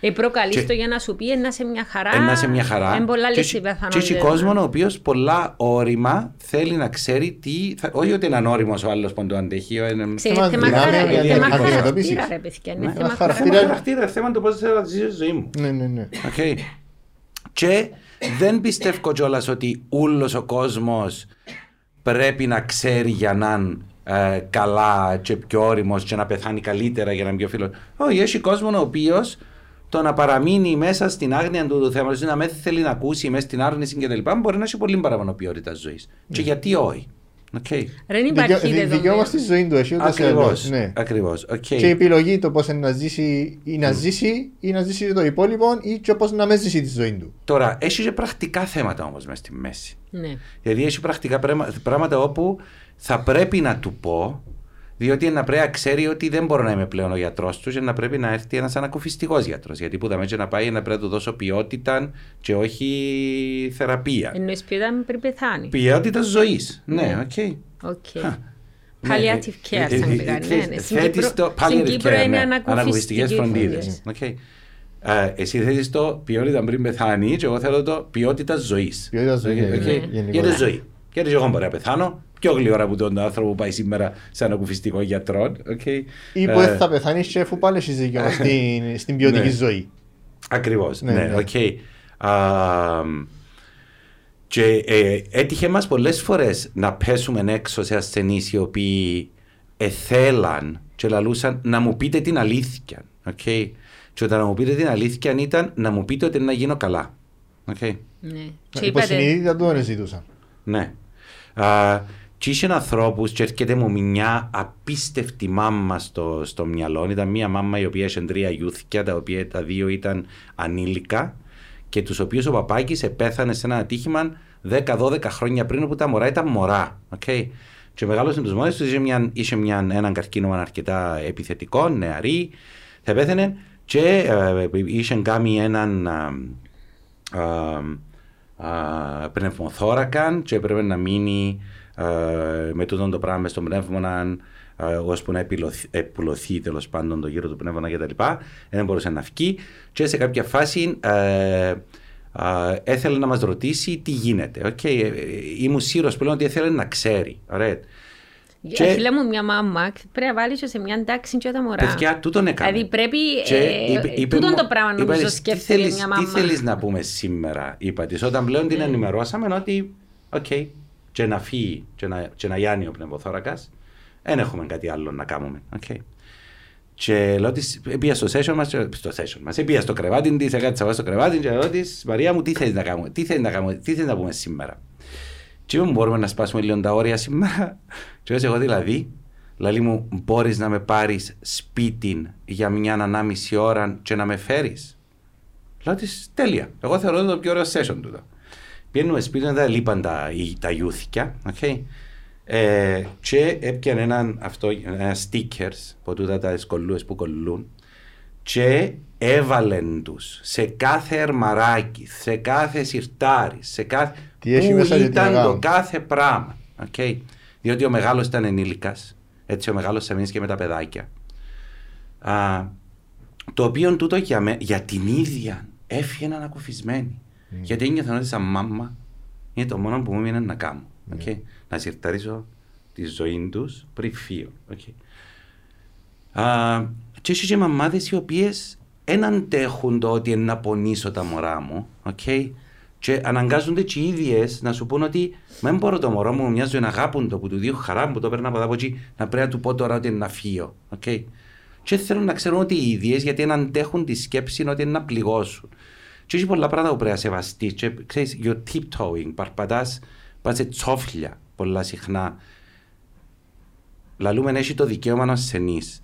Ε, προκαλείς Και- το για να σου πει «Ε, να σε μια χαρά. Ένα σε μια χαρά. Είναι πολλά Και λες οι έχει- Και έχει πιθανότητες. κόσμο ο οποίος πολλά όρημα θέλει να ξέρει τι. Θα, όχι ότι είναι ανώριμο ο άλλος που το αντέχει. ε, είναι- Ξέρεις, Θέμα θέμα δυνάμεων χαρά- για θέμα αντιμετωπίσεις. χαρακτήρα, ρε παιδιά, είναι Ναι. θέμα Χαρακτήρα- Θέμα χαρακτήρα. χαρακτήρα, θέμα το πώς θέλω να ζήσω τη ζωή μου. Ναι, ναι, ναι. Okay. Και δεν πιστεύω κιόλας ότι όλο ο κόσμος πρέπει να ξέρει για να είναι ε, καλά και πιο όριμος και να πεθάνει καλύτερα για να είναι πιο φίλο. Όχι, έχει κόσμο ο οποίος το να παραμείνει μέσα στην άγνοια του, του θέματος, να μην θέλει να ακούσει μέσα στην άρνηση κτλ. μπορεί να έχει πολύ παραπάνω ποιότητα ζωής. Και γιατί όχι. Okay. Δεν υπάρχει Δικαιώ- δι- Δικαίωμα δεδομένο. στη ζωή του έχει ούτως ή Ακριβώς. άλλως, ναι. Ακριβώς. Okay. Και η επιλογή το πώς να ζήσει ή να ζήσει ή να ζήσει το υπόλοιπο ή και πώ να μες ζήσει τη ζωή του. Τώρα, έχει και πρακτικά θέματα όμως μέσα στη μέση. Ναι. Δηλαδή έχει πρακτικά πρέμα- πράγματα όπου θα πρέπει να του πω, διότι να πρέπει να ξέρει ότι δεν μπορώ να είμαι πλέον ο γιατρός τους και να πρέπει να έρθει ένας ανακουφιστικός γιατρός. Γιατί που θα με να πάει να πρέπει να του δώσω ποιότητα και όχι θεραπεία. Εννοείς ποιότητα πριν πεθάνει. Ποιότητα ζωής. Ναι, Ναι. OK. OK. Χα. Palliative care, ε, σαν ε, πήγα, ε, ναι, ναι. Στην θέτεις Κύπρο- το στην palliative Κύπρο care, είναι ναι, ανακουφιστική ανακουφιστικές φροντίδες. φροντίδα. Οκ. Ε, Εσύ θέτεις το ποιότητα πριν πεθάνει και εγώ θέλω το ποιότητα ζωής. Ποιότητα ζωής, Οκ, ναι, οκ. γενικότερα. Για τη ζωή. Γιατί εγώ μπορεί να πεθάνω πιο γλυόρα από τον άνθρωπο που πάει σήμερα σε ανακουφιστικό γιατρό. οκ. Ή που Ε, δεν θα πεθάνεις και αφού πάλι έχεις δικαίωμα στην- στην ποιοτική Ναι. ζωή. Ακριβώς, Ναι, ναι, ναι. οκ. Α, Και ε, έτυχε μας πολλές φορές να πέσουμε έξω σε ασθενείς οι οποίοι εθέλαν και λαλούσαν να μου πείτε την αλήθεια. Okay. Και όταν να μου πείτε την αλήθεια ήταν να μου πείτε ότι να γίνω καλά. Okay. Ναι. Και είπατε, Υποσυνείδητα το ζητούσαν. Ναι. Α, και είχε ανθρώπους και έρχεται μου μια απίστευτη μάμα στο, στο μυαλό. Ήταν μια μάμα η οποία είχε τρία γιούθηκια, τα οποία τα δύο ήταν ανήλικα και τους οποίους ο παπάκης επέθανε σε ένα ατύχημα 10-12 χρόνια πριν όπου τα μωρά ήταν μωρά. Okay. Και μεγάλωσε τους μόνες τους, είχε, μια, είχε μια, έναν καρκίνωμα αρκετά επιθετικό, νεαρή, θα πέθανε και ε, είχε κάνει έναν α, α, α, πνευμοθώρακαν και έπρεπε να μείνει α, με τούτο το πράγμα στο πνεύμα ώσπου να επιλωθεί, επουλωθεί τέλος πάντων το γύρο του πνεύμονα κτλ. Δεν μπορούσε να βγει και σε κάποια φάση ε, α, έθελε να μας ρωτήσει τι γίνεται. Okay, ε, ε, ήμουν σίγουρος πλέον ότι έθελε να ξέρει. Ωραία. και... Φίλε μου μια μάμα πρέπει να βάλεις σε μια τάξη και τα μωρά. Παιδιά, τούτον έκανε. Δηλαδή πρέπει Και ε, είπε- είπε τούτον μου- το πράγμα είπα νομίζω της, τι σκέφτεται θέλεις- μια Τι μάμα. θέλεις να πούμε σήμερα, είπα της, όταν πλέον την ενημερώσαμε ότι, οκ, και να φύγει και να, και να γιάνει ο πνευμοθώρακας, δεν έχουμε κάτι άλλο να κάνουμε. Okay. Και λέω της, πήγα στο session μας, και- στο session μας, πήγα στο κρεβάτι της, έκατσα εγώ στο κρεβάτι και λέω της, Μαρία μου, τι θέλεις να κάνουμε, τι θέλεις να κάνουμε, τι θέλεις να πούμε σήμερα; Και μου μπορούμε να σπάσουμε λίγο τα όρια σήμερα. Και λέω, εγώ δηλαδή, Λαλή μου, μπορείς να με πάρεις σπίτι για μια ανάμιση ώρα και να με φέρεις. Λέω της, τέλεια. Εγώ θεωρώ το πιο ωραίο session τούτο. Πιένουμε σπίτι, δεν τα λείπαν τα, οι- τα γιούθηκια, okay. ε, και έπιανε έναν αυτό, ένα stickers, από τούτα τα σκολούες που κολλούν και έβαλεν τους σε κάθε ερμαράκι, σε κάθε σιρτάρι, σε κάθε... Τι έχει που μέσα και τι ήταν να το κάνουν. κάθε πράγμα. Okay. Διότι ο μεγάλος ήταν ενήλικας, έτσι ο μεγάλος έμεινε και με τα παιδάκια. Α, το οποίο τούτο για, με, για την ίδια έφυγε ανακουφισμένη. Γιατί ένιωθαν ότι σαν μάμα είναι το μόνο που μου έμεινε να κάνω. Okay. Να συρταρίσω τη ζωή τους πριν φύγω. Okay. Α, και έχει και μαμάδες οι οποίες δεν αντέχουν το ότι να πονήσω τα μωρά μου. Okay. Και αναγκάζονται και οι ίδιες να σου πούν ότι «Μα δεν μπορώ το μωρό μου μια ζωή να αγάπουν το που του δύο χαρά που το παίρνω από εδώ από εκεί να πρέπει να του πω τώρα ότι είναι να φύγω. Okay. Και θέλουν να ξέρουν ότι οι ίδιες γιατί δεν αντέχουν τη σκέψη ότι είναι να πληγώσουν. Και έχει πολλά πράγματα που πρέπει να σεβαστείς. Και ξέρεις, you're tiptoeing, παρπατάς, πας σε τσόφλια πολλά συχνά. Λαλούμε έχει το δικαίωμα να ασθενείς.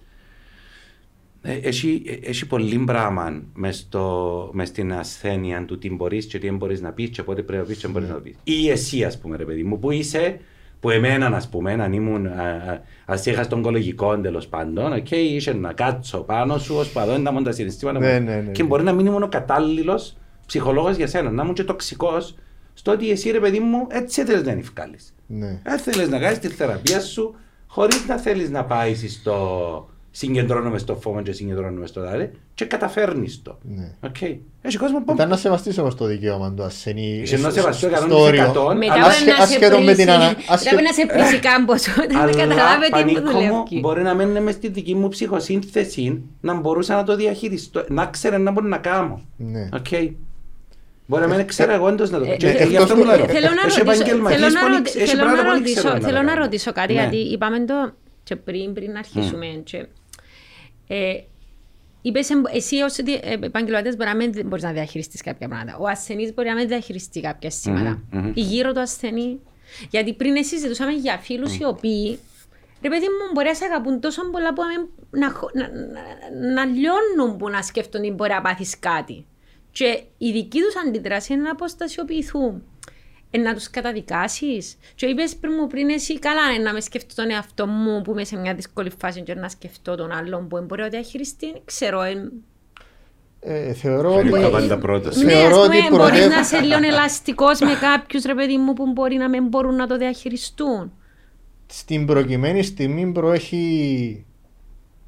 Ε, Έχει, ε, έχει πολύ πράγμα μες, στο, μες στην ασθένεια του τι μπορείς και τι δεν μπορείς να πεις και πότε πρέπει να πεις και μπορείς να πεις. Ή εσύ ας πούμε ρε παιδί μου που είσαι, που εμένα ας πούμε, αν ήμουν, α, α, ας είχα στον κολογικό τέλος πάντων, και είσαι να κάτσω πάνω σου ως παδόν να μου τα συναισθήματα μου. Ναι, ναι, ναι, και ναι. μπορεί να μην ήμουν ο κατάλληλος ψυχολόγος για σένα, να ήμουν και τοξικός στο ότι εσύ ρε παιδί μου έτσι θέλεις να ευκάλεις. Ναι. Δεν θέλεις να κάνεις τη θεραπεία σου χωρίς να θέλεις να πάεις στο συγκεντρώνομαι στο φόβο και συγκεντρώνομαι στο δάλε και καταφέρνεις το. Ναι. Okay. Έχει κόσμο που. Ήταν να σεβαστείς όμως το δικαίωμα του ασθενή Είσαι να στο- σεβαστώ στο 100%. όριο. Μετά Αλλά πρέπει να σε ασχέτω με την πρίσει- ανα- πρέπει ασχέ- να σε πρίσει κάμπος όταν Αλλά καταλάβει τι που πανίκο μου δουλεύει. μπορεί να μένει μες στη δική μου ψυχοσύνθεση να μπορούσα να το διαχειριστώ, να ξέρω να μπορώ να κάνω. Ναι. Okay. Μπορεί να μην ξέρω εγώ όντως να το Ε, και- ε, γι' αυτό εκτός μου του- λέω. Θέλω να Έχει ρωτήσω- επαγγελματίες θέλω να που ρωτη- έχει θέλω πράγματα να που δεν ρωτήσω- ξέρουν Θέλω να κάνουν. ρωτήσω κάτι, Ναι. γιατί είπαμε το και πριν, πριν αρχίσουμε. Και, ε, Είπες, εμ- εσύ ως δι- ε, επαγγελματίας μπορεί να μην μπορείς να διαχειριστείς κάποια πράγματα. Ο ασθενής μπορεί να μην διαχειριστεί κάποια σήματα. Μμμ, μμμ. Η γύρω του ασθενή. Γιατί πριν εσύ ζητούσαμε για φίλους οι οποίοι Ρε παιδί μου, μπορεί να σε αγαπούν τόσο πολλά που να, μην- να, χω- να, να, να λιώνουν που να σκέφτονται ότι μπορεί να πάθεις κάτι. Και η δική τους αντίδραση είναι να αποστασιοποιηθούν. Ε, να τους καταδικάσεις. Και είπες πριν μου πριν εσύ καλά ε, να με σκεφτώ τον εαυτό μου που είμαι σε μια δύσκολη φάση και να σκεφτώ τον άλλον που δεν μπορεί να διαχειριστεί. Ξέρω, ε, Ε, θεωρώ Φέρει ότι... τα πάντα πρώτος. ναι, Θεωρώ ας ότι πούμε, μπορείς προτέ- να είσαι λίγο ελαστικός με κάποιους ρε παιδί μου που μπορεί να μην μπορούν να το διαχειριστούν. στην προκειμένη στιγμή προέχει,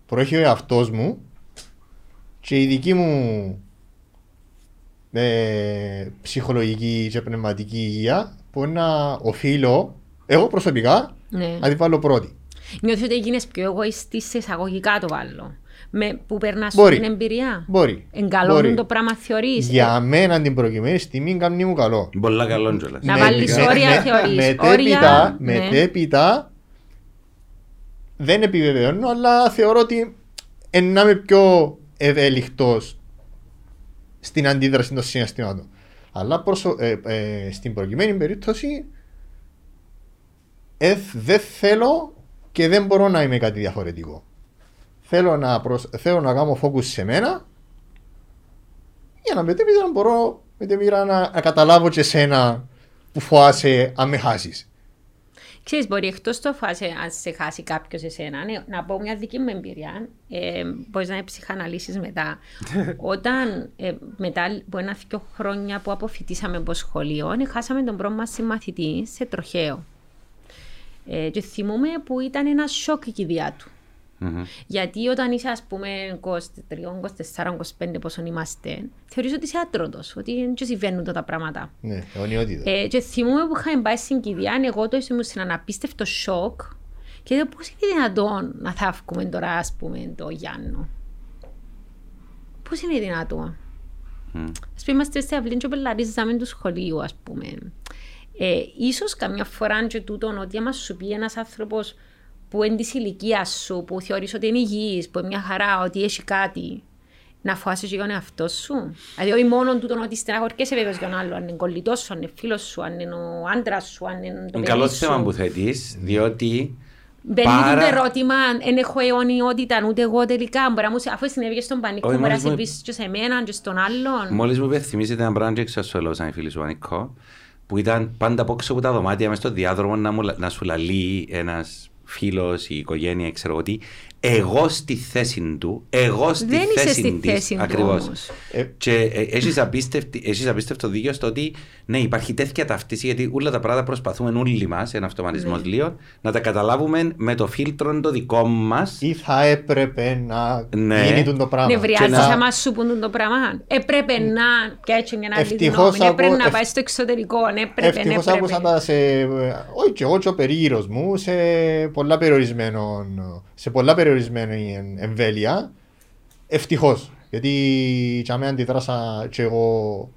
προέχει ο εαυτός μου και η δική μου ε, ψυχολογική και πνευματική υγεία που να οφείλω εγώ προσωπικά Ναι. να τη βάλω πρώτη. Νιώθεις ότι έγινες πιο εγωιστής σε εισαγωγικά το βάλω. Με, που περνάς Μπορεί. την εμπειρία. Μπορεί. Εγκαλώνουν Μπορεί. το πράγμα θεωρείς. Για μένα την προκειμένη στιγμή κάνει μου καλό. Πολλά καλό κιόλας. Να βάλεις όρια, θεωρείς. Μετέπειτα, Όρια, ναι. μετέπειτα δεν επιβεβαιώνω, αλλά θεωρώ ότι εν να είμαι πιο ευέλικτο στην αντίδραση των συναισθημάτων. Αλλά προσω- ε, ε, στην προκειμένη περίπτωση ε, δεν θέλω και δεν μπορώ να είμαι κάτι διαφορετικό. Θέλω να, προσ... θέλω να κάνω focus σε μένα για να μετέπειτα να μπορώ μετέπειτα να, να καταλάβω και σένα που φοάσαι αν με χάσεις. Ξέρεις, μπορεί εκτός το φάση αν σε χάσει κάποιος εσένα, ναι, να πω μια δική μου εμπειρία, ε, μπορείς να ψυχαναλύσεις μετά. Όταν ε, μετά από ένα δύο χρόνια που αποφυτίσαμε από σχολείο, ε, χάσαμε τον πρώτο μας συμμαθητή σε τροχαίο. Ε, και θυμούμαι που ήταν ένα σοκ η κηδεία του. Μμμ. Γιατί όταν είσαι, ας πούμε, 23, 24, 25, πόσο είμαστε, θεωρείς ότι είσαι άτρωτος, ότι δεν σου συμβαίνουν τα πράγματα. Ναι, αιωνιότητα. Ε, και θυμούμαι που είχαμε πάει στην κηδεία, εγώ το ήμουν σε έναν απίστευτο σοκ και λέω πώς είναι δυνατόν να θαύκουμε τώρα, ας πούμε, το Γιάννο; Πώς είναι δυνατόν; Μμ. Ας πούμε, είμαστε σε αυλήν και πελαρίζαμε του σχολείου, ας πούμε. Ε, ίσως καμιά φορά και τούτον ότι άμα σου πει ένας άνθρωπος που είναι της ηλικίας σου, που θεωρείς ότι είναι υγιής, που είναι μια χαρά, ότι έχει κάτι, να φοάσαι και για τον εαυτό σου. Δηλαδή, όχι μόνο τούτον ότι στεναχωρκέσαι βέβαιος για τον άλλο, αν είναι κολλητός σου, αν είναι φίλος σου, αν είναι ο άντρας σου, αν είναι το Είναι παιδί καλό σου. θέμα που θέτεις, διότι Μπαίνει Πάρα- το ερώτημα, δεν έχω αιωνιότητα, ούτε εγώ τελικά. Μπορεί να μου σε- αφού συνέβη και στον πανικό, Όχι, μπορεί να μόλις μου- συμβεί και σε μένα και στον άλλον. Μόλις μου υπενθυμίσετε ένα πράγμα και εξασφαλώσαν οι φίλοι σου Ανικό, που ήταν πάντα από έξω από τα δωμάτια μες στο διάδρομο να, μου, λα- να σου λαλεί ένας φίλος, η οικογένεια, ξέρω τι, εγώ στη θέση του, εγώ στη Δεν είσαι θέση στη της, θέση του ακριβώς. όμως. Ε, Και ε, έχεις, απίστευτη, έχεις απίστευτο δίκιο στο ότι ναι, υπάρχει τέτοια ταυτίση γιατί όλα τα πράγματα προσπαθούμε όλοι μας, ένα αυτοματισμός Ναι. λίγο, να τα καταλάβουμε με το φίλτρο το δικό μας Ή θα έπρεπε να Ναι. γίνει τούτο το πράγμα. Νευριάζεις Και να- άμα σου πούν το πράγμα. Έπρεπε να και έτσι μια άλλη Ευτυχώς γνώμη. Έπρεπε ακού- να ευ- πάει στο εξωτερικό. Έπρεπε, Ευτυχώς άκουσα έπρεπε. τα σε, όχι και εγώ και ο περίγυρος μου, σε πολλά περιορισμένο, σε πολλά περιορισμένη εν- εμβέλεια. Ευτυχώς. Γιατί και με αντιδράσα και εγώ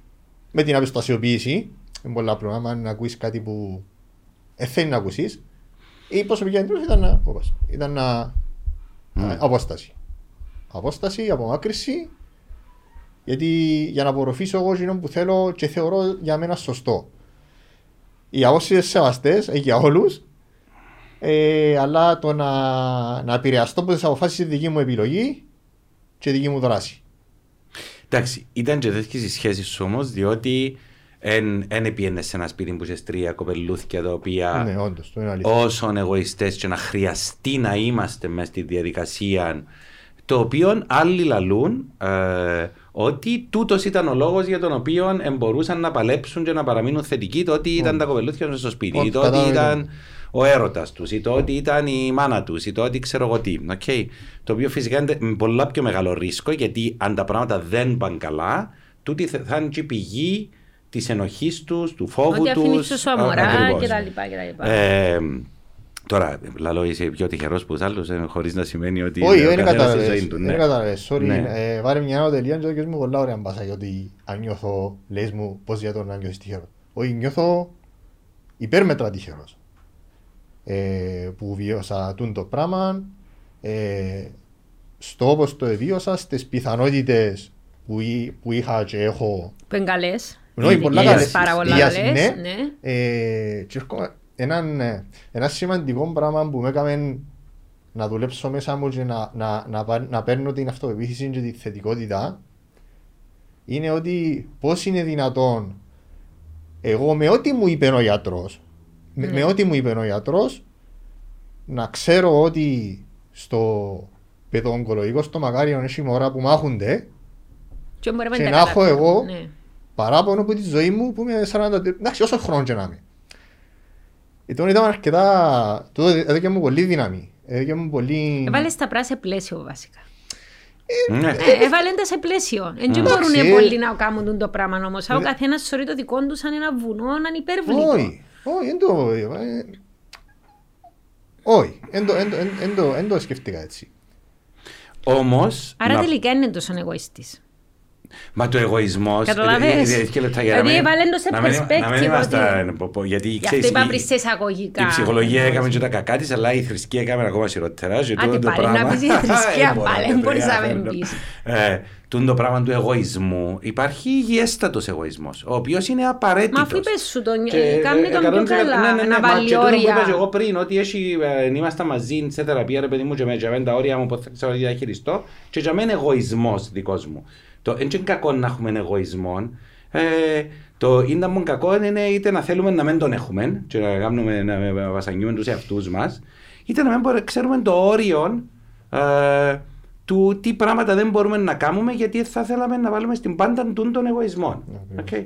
με την αποστασιοποίηση. Είναι πολλά απλό. Άμα να ακούεις κάτι που δεν θέλει να ακούσεις, η προσωπική αντίδραση ήταν, να- όπως, ήταν να, απόσταση. Απόσταση, απομάκρυση, γιατί για να απορροφήσω εγώ εκείνο που θέλω και θεωρώ για μένα σωστό. Οι απόψεις σεβαστές, ε, για όλους, ε, αλλά το να, να επηρεαστώ από τις αποφάσεις είναι δική μου επιλογή και δική μου δράση. Εντάξει, ήταν και τέτοιες οι σχέσεις όμως, διότι εν, εν επιένες σε ένα σπίτι που είσαι τρία κοπελούθια τα οποία Ναι, όντως, το είναι αλήθεια. όσον εγωιστές και να χρειαστεί να είμαστε μέσα στη διαδικασία το οποίο άλλοι λαλούν ε, ότι τούτος ήταν ο λόγος για τον οποίο μπορούσαν να παλέψουν και να παραμείνουν θετικοί το ότι ήταν τα κοπελούθια μέσα στο σπίτι ή Όντως, το ότι κατάλαβα. ήταν ο έρωτας τους ή το ότι ήταν η μάνα τους ή το ότι ξέρω εγώ τι. οκ. Το οποίο φυσικά είναι με πολλά πιο μεγάλο ρίσκο γιατί αν τα πράγματα δεν πάνε καλά τούτη θα θα είναι και η πηγή της ενοχής τους, του φόβου Ότι αφήνεις τους. σου α- αμορά ακριβώς. και τα λοιπά και τα λοιπά. Ε, τώρα, λαλό είσαι πιο τυχερός που τους άλλους, ε, χωρίς να σημαίνει ότι Όχι, ο δεν καθένας στη κατάλαβες. ζωή του. Δεν ναι. κατάλαβες. Sorry, Ναι. ε, βάλε μια ανωτελεία και έκανες μου πολλά ωραία μπάσα γιατί αν νιώθω, λες μου πώς για το να νιώθεις τυχερό. Όχι, νιώθω υπέρμετρα τυχερός. Ε, που βιώσα τούν το πράγμα, ε, στο όπως το εβίωσα, στις πιθανότητες που, εί- που είχα και έχω Που είναι καλές. όχι, Είναι πολλά yes, καλές. Πάρα πολλά Yes, καλές. ναι. ναι. Ε, και έρχομαι- έναν, ε, ένα σημαντικό πράγμα που με έκαμε να δουλέψω μέσα μου και να, να, να, πα- να παίρνω την αυτοπεποίθηση και τη θετικότητα είναι ότι πώς είναι δυνατόν εγώ με ό,τι μου είπε ο γιατρός με, Ναι. με ό,τι μου είπε ο γιατρός να ξέρω ότι στο παιδοογκολογικό στο μακάριο έχει μωρά που μάχονται Και μπορούμε Και τα να έχω καταφέρουμε, εγώ- ναι. παράπονο από τη ζωή μου που είμαι 40. Εντάξει, όσο χρόνο και να είμαι. Ήταν, ήταν αρκετά... Τούτο έδωκε μου πολύ δύναμη. Έδωκε μου πολύ... Έβαλες τα πράσινα σε πλαίσιο βασικά. Ναι. Ε, Έβαλε τα σε πλαίσιο. Δεν μπορούν Εντάξει. πολλοί να κάνουν το πράγμα όμως. Ο καθένας θεωρεί το δικό του σαν ένα βουνό ανυπέρβλητο. Όχι, όχι, δεν το... ε, Όχι, δεν το- δεν το- δεν το- δεν το σκέφτηκα έτσι. Όμως, Άρα να- τελικά είναι τόσο εγωιστής. Μα το εγωισμός. Καταλαβες; Δηλαδή, έβαλε το σε Να μην perspective είμαστε. ότι- πω- πω, Γιατί Γι' αυτό ξέρεις, είπα η- πριν σε εισαγωγικά. Η ψυχολογία έκαμε και τα κακά της, αλλά η θρησκεία έκαμε ακόμα χειρότερα. και Άντε τούτο το πάλι, πράγμα- να πεις για θρησκεία Ε, μπορώ, πάλι, ρε, δεν μπορείς παιδιά, να με θέλω. πεις. Ε, τούτο το πράγμα του εγωισμού υπάρχει υγιέστατος εγωισμός, ο οποίος είναι απαραίτητος. Μα αφού είπες σου τον, Και, κάνει ε, τον πιο 100% καλά, ναι, ναι, ναι, να μα βάλει και τούτο που είπα και όρια. εγώ πριν, ότι έχει, ε, είμαστε μαζί σε θεραπεία, ρε παιδί μου, και με και με τα όρια μου που θα ξέρω τι διαχειριστώ, και για μένα εγωισμός δικός μου. Το δεν είναι κακό να έχουμε εγωισμό. Ε, το είναι μόνο κακό είναι είτε να θέλουμε να μην τον έχουμε και να, κάνουμε, να βασανιούμε τους εαυτούς μας, είτε να μην μπορούμε, ξέρουμε το όριο ε, του τι πράγματα δεν μπορούμε να κάνουμε γιατί θα θέλαμε να βάλουμε στην πάντα τούν τον εγωισμό. Okay.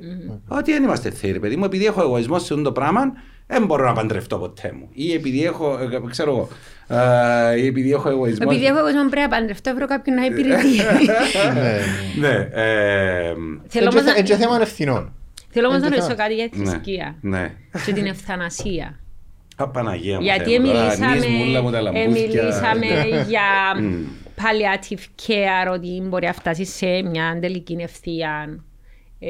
Ότι δεν είμαστε θείροι, παιδί μου, επειδή έχω εγωισμό σε αυτό το πράγμα, δεν μπορώ να παντρευτώ ποτέ μου. Ή επειδή έχω, ε, ξέρω εγώ, ε, ή επειδή έχω εγωισμός. Επειδή έχω εγωισμό πρέπει να παντρευτώ, βρω κάποιον να υπηρετεί. Ναι, ναι. Ναι, ε, Θέλω Έτσι όμως να- θε- Έτσι θέμα ευθυνών. Θέλω όμως να Έτσι ρωτήσω θα- κάτι για τη ναι, θρησκεία ναι. και την ευθανασία. Α, Παναγία μου. Γιατί Θεέ μου, τώρα μιλήσαμε, ανοίγεις μου όλα μου τα ε, λαμπούθια. μιλήσαμε για Μμ. palliative care, ότι μπορεί να φτάσει σε μια τελική ευθεία, ε,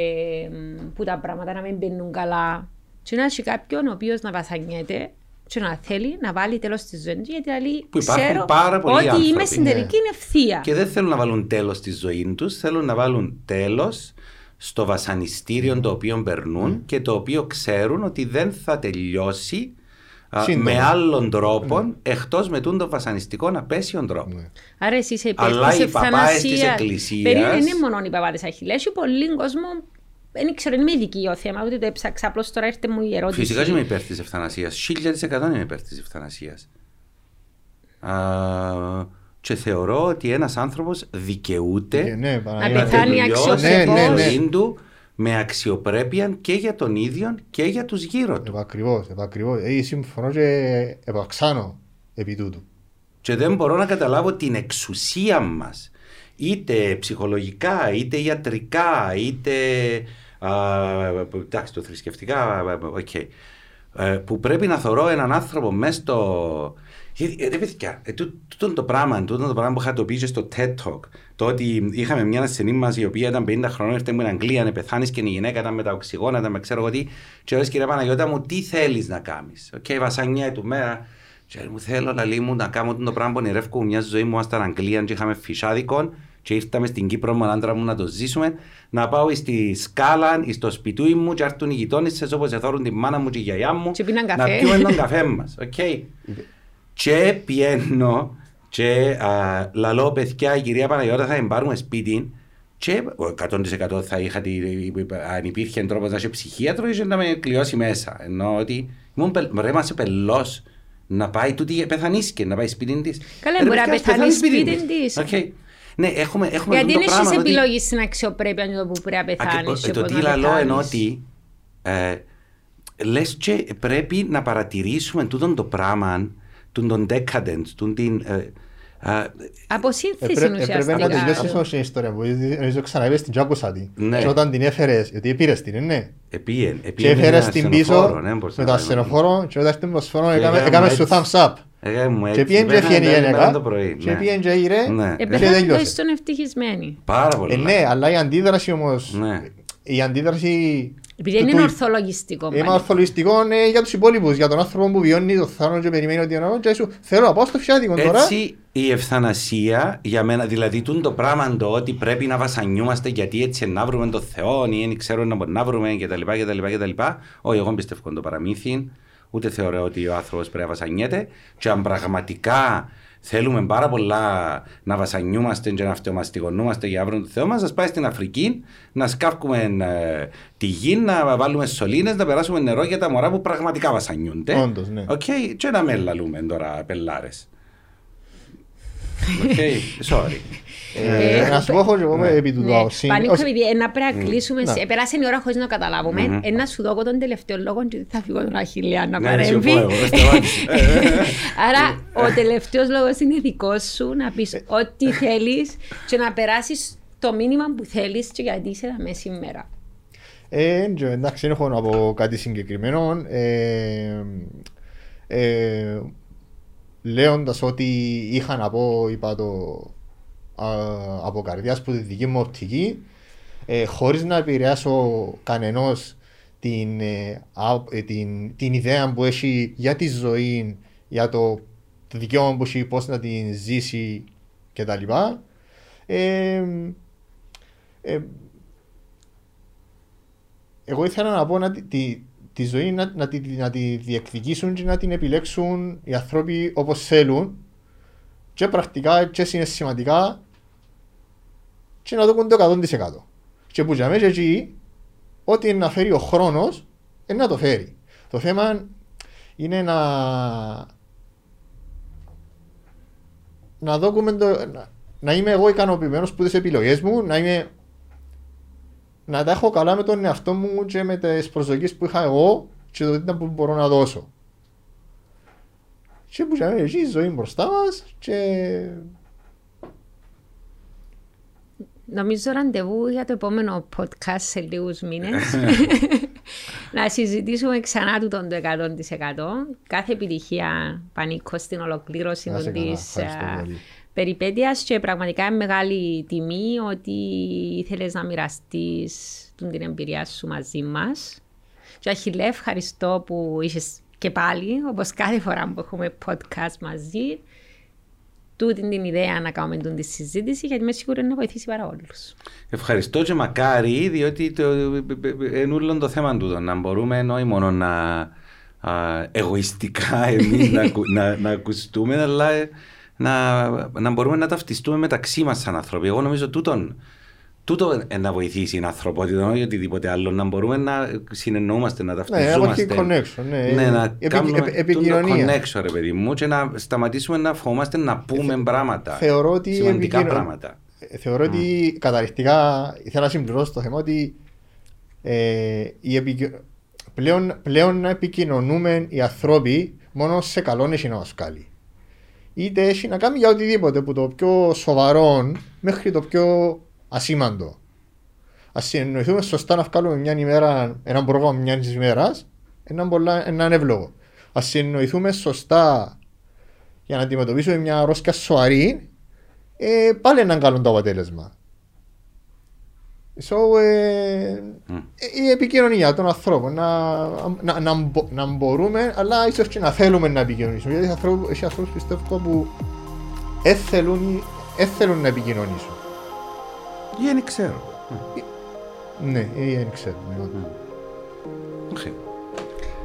που τα πράγματα να μην μπαίνουν καλά. Και να έχει κάποιον ο οποίος να βασανιέται και να θέλει να βάλει τέλος στη ζωή του, γιατί λέει, Που υπάρχουν ξέρω πάρα πολλοί ότι άνθρωποι, είμαι στην ναι. τελική ευθεία. Και δεν θέλουν να βάλουν τέλος στη ζωή τους, θέλουν να βάλουν τέλος στο βασανιστήριο το οποίο περνούν και το οποίο ξέρουν ότι δεν θα τελειώσει α, Σύντομα. με άλλον τρόπο εκτός με τούν τον βασανιστικό απέσιον τρόπος. Ναι. Άρα εσύ είσαι υπέρ Αλλά της οι παπάες της ευθανασίας. εκκλησίας- Περίμενε, είναι μόνο οι παπάδες αχιλές. Έχει πολύ κόσμο, δεν ξέρω, είναι με ειδική ο θέμα, ούτε το έψαξα, απλώς τώρα έρχεται μου η ερώτηση. Φυσικά και είμαι υπέρ της ευθανασίας. Χίλια της εκατό είμαι υπέρ της ευθανασίας. Α, και θεωρώ ότι ένας άνθρωπος δικαιούται Ε, Ναι, Να Παναγία. να πεθάνει τελειώσει αξιοπρεπώς. Ναι, ναι, ναι. τη ζωή του με αξιοπρέπεια και για τον ίδιο και για τους γύρω του. Επακριβώς, επακριβώς. Ε, συμφωνώ και επαυξάνω επί τούτου. Και δεν μπορώ να καταλάβω την εξουσία μας είτε ψυχολογικά, είτε ιατρικά, είτε α, εντάξει το θρησκευτικά, οκ. Ε, που πρέπει να θωρώ έναν άνθρωπο μέσα στο... Γιατί, ε, ρε παιδιά, ε, τού- τούτο το πράγμα, τούτο το πράγμα που είχα το πει και στο TED Talk, το ότι είχαμε μια ασθενή μας η οποία ήταν 50 χρονών, ήρθε μου στην Αγγλία, να πεθάνεις και η γυναίκα ήταν με τα οξυγόνα, ήταν με ξέρω εγώ τι. Και λέω, κυρία Παναγιώτα μου, τι θέλεις να κάνεις. Οκ, βασανιά του μέρα. Και λέει, μου θέλω λαλή μου να κάνω το πράγμα που ονειρεύω μια ζωή μου ήμασταν Αγγλία και είχαμε φυσάδικον και ήρθαμε στην Κύπρο με τον άντρα μου να το ζήσουμε να πάω στη σκάλα, στο σπιτούι μου και έρθουν οι γειτόνισσες όπως εθώρουν τη μάνα μου και η γιαγιά μου Και πίναν να καφέ. πιούμε τον καφέ μας. Okay. και πιένω και α, λαλώ παιδιά η κυρία Παναγιώτα θα την πάρουμε σπίτι και ο 100% θα είχα τη, αν υπήρχε τρόπος να είσαι ψυχίατρος ή να με κλειώσει μέσα. Ενώ ότι ήμουν πελ, ρε είμαστε πελός να πάει τούτη πεθανίσκε, να πάει σπίτι της. Καλά, Ρε, μπορεί να παιδιά, ας πεθάνει πεθάνει σπίτι της. Της. Οκ. Ναι, έχουμε, έχουμε Γιατί το δεν πράγμα έχεις ότι- επιλογή στην αξιοπρέπεια για το που πρέπει να Α, και πεθάνεις. το- και Το πώς τι να λαλώ πεθάνεις. ενώ ότι ε, λες και πρέπει να παρατηρήσουμε τούτον το πράγμα, τούτον τον decadence, τούτον την... ε, ε, Αποσύνθεση Έπρεπε έπρεπε να τελειώσεις ουσιαστικά. όμως την ιστορία που νομίζω ξαναείπες την Τζάκουσα τη. Ναι. Και όταν την έφερες, γιατί επήρες την, ε, ναι. επίεν, Και επίεν με έφερες ένα την ασθενοφόρο, πίσω ναι, μπορείς με να το πάει. ασθενοφόρο και όταν ήρθε με το ασθενοφόρο Και έκαμε- έκαμε έκαμε σου έτσι. thumbs up. Έκαμε μου Και έτσι, πήγαινε και πέθανε έφυγε η πέντε γυναίκα το πρωί, και ναι. πήγαινε και ήρε Ναι. Ε, και πεθάνει τέλειωσε. στον ευτυχισμένοι. Πάρα πολύ. Ε, ναι, αλλά η αντίδραση όμως, Ναι. η αντίδραση Επειδή του- είναι του- ορθολογιστικό. είναι πάλι. ορθολογιστικό ε, για τους υπόλοιπους, για τον άνθρωπο που βιώνει το θάνατο και περιμένει ότι είναι και σου θέλω να πάω στο φιάτικο τώρα. Έτσι η ευθανασία για μένα, δηλαδή τούν το πράγμα το ότι πρέπει να βασανιούμαστε γιατί έτσι να βρούμε τον Θεό ή δεν ξέρω να μπορούμε να βρούμε κτλ. κτλ, κτλ. Όχι, εγώ δεν πιστεύω το παραμύθι, ούτε θεωρώ ότι ο άνθρωπος πρέπει να βασανιέται και αν πραγματικά θέλουμε πάρα πολλά να βασανιούμαστε και να αυτομαστιγωνούμαστε για να βρούμε τον Θεό μας, ας πάει στην Αφρική να σκάφκουμε ε, τη γη, να βάλουμε σωλήνες, να περάσουμε νερό για τα μωρά που πραγματικά βασανιούνται. Όντως, ναι. Οκ, και να με λαλούμε τώρα πελάρες. OK, sorry. Ε, Ε, Να σου πω έχω και εγώ ναι. επί του Ναι, άποψη. Πανίκο, Ως- επειδή ε, να πρέπει να κλείσουμε. Ναι. σε- Πέρασε η ώρα χωρίς να το καταλάβουμε. Μμμ. Ε, Να σου δω τον τελευταίο λόγο και θα φύγω τον Αχιλέα να Ναι, ρε, παρέμβει. σιωπώ εγώ, σταμάτησε. Ε, ε, ε. Άρα ο τελευταίος λόγος είναι δικός σου να πεις Ε. ό,τι θέλεις και να περάσεις το μήνυμα που θέλεις και γιατί είσαι εδώ μέσα σήμερα. Ε, και εντάξει, δεν έχω να πω κάτι συγκεκριμένο. Ε, ε, λέοντας ότι είχα να πω, είπα το α, από καρδιάς που τη δική μου οπτική, ε, χωρίς να επηρεάσω κανενός την, ε, α- ε, την, την ιδέα που έχει για τη ζωή, για το, το δικαίωμα που έχει, πώς να την ζήσει κτλ. Ε, ε, εγώ ήθελα να πω να, τη- τη, τη ζωή να, να, τη, να τη διεκδικήσουν και να την επιλέξουν οι άνθρωποι όπως θέλουν και πρακτικά και συναισθηματικά και να δουν το 100%. Και που για μέσα εκεί, ό,τι να φέρει ο χρόνος, είναι να το φέρει. Το θέμα είναι να να δούμε το, να, να είμαι εγώ ικανοποιημένος που τις επιλογές μου, να είμαι να τα έχω καλά με τον εαυτό μου και με τις προσδοκίες που είχα εγώ και το τι που μπορώ να δώσω. Και που είχαμε εκεί η ζωή μπροστά μας και. Νομίζω ραντεβού για το επόμενο podcast σε λίγους μήνες. να συζητήσουμε ξανά του τον το 100%. Κάθε επιτυχία πανίκο στην ολοκλήρωση Να είσαι των καλά. της Ευχαριστώ α, πολύ. περιπέτειας και πραγματικά είναι μεγάλη τιμή ότι ήθελες να μοιραστείς τον την εμπειρία σου μαζί μας. Και Αχιλέ, ευχαριστώ που είσαι και πάλι, όπως κάθε φορά που έχουμε podcast μαζί, τούτη την ιδέα να κάνουμε τούτη τη συζήτηση, γιατί είμαι σίγουρη να βοηθήσει πάρα όλους. Ευχαριστώ και μακάρι, διότι το, είναι όλο το θέμα του. Να μπορούμε όχι μόνο να α, εγωιστικά εμείς να, ακου- να, να ακουστούμε, αλλά ε, να, να μπορούμε να ταυτιστούμε μεταξύ μας σαν άνθρωποι. Εγώ νομίζω τούτον, τούτο ε, να βοηθήσει την ανθρωπότητα, όχι οτιδήποτε άλλο. Να μπορούμε να συνεννοούμαστε, να Ναι, ταυτιζόμαστε. υπάρχει connection. Ναι, Ναι, να Επι- κάνουμε επι- επικοινωνία. το connection, ρε παιδί μου, και να σταματήσουμε να φοβόμαστε να πούμε πράγματα. Θεωρώ ότι Σημαντικά επικοινω- πράγματα. Ε, Θεωρώ ότι καταληκτικά ήθελα να συμπληρώσω το θέμα ότι ε, η επικοι- πλέον, πλέον να επικοινωνούμε οι άνθρωποι μόνο σε καλό έχει να μας κάνει. Είτε έχει να κάνει για οτιδήποτε, που το πιο σοβαρό μέχρι το πιο ασήμαντο. Α συνεννοηθούμε σωστά να βγάλουμε μια ημέρα, ένα πρόγραμμα μιας ημέρας, ένα πολλά, έναν εύλογο. Α συνεννοηθούμε σωστά για να αντιμετωπίσουμε μια αρρώστια σοβαρή, ε, πάλι έναν καλό το αποτέλεσμα. So, ε, Μμ. η επικοινωνία των ανθρώπων να, να, να, μπο- να μπορούμε, αλλά ίσως και να θέλουμε να επικοινωνήσουμε. Γιατί ανθρώπου, έχει ανθρώπου πιστεύω που δεν θέλουν, δεν θέλουν να επικοινωνήσουν. Ή δεν ξέρω. Ναι, ή δεν ξέρουν. ναι. Οκ.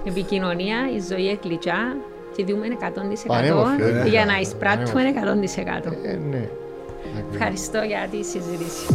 Επικοινωνία, η ζωή εκλειτσά και δούμε 100% Πανέμορφη, ε. για να εισπράττουμε 100%. Ε, ναι. Ευχαριστώ για τη συζήτηση.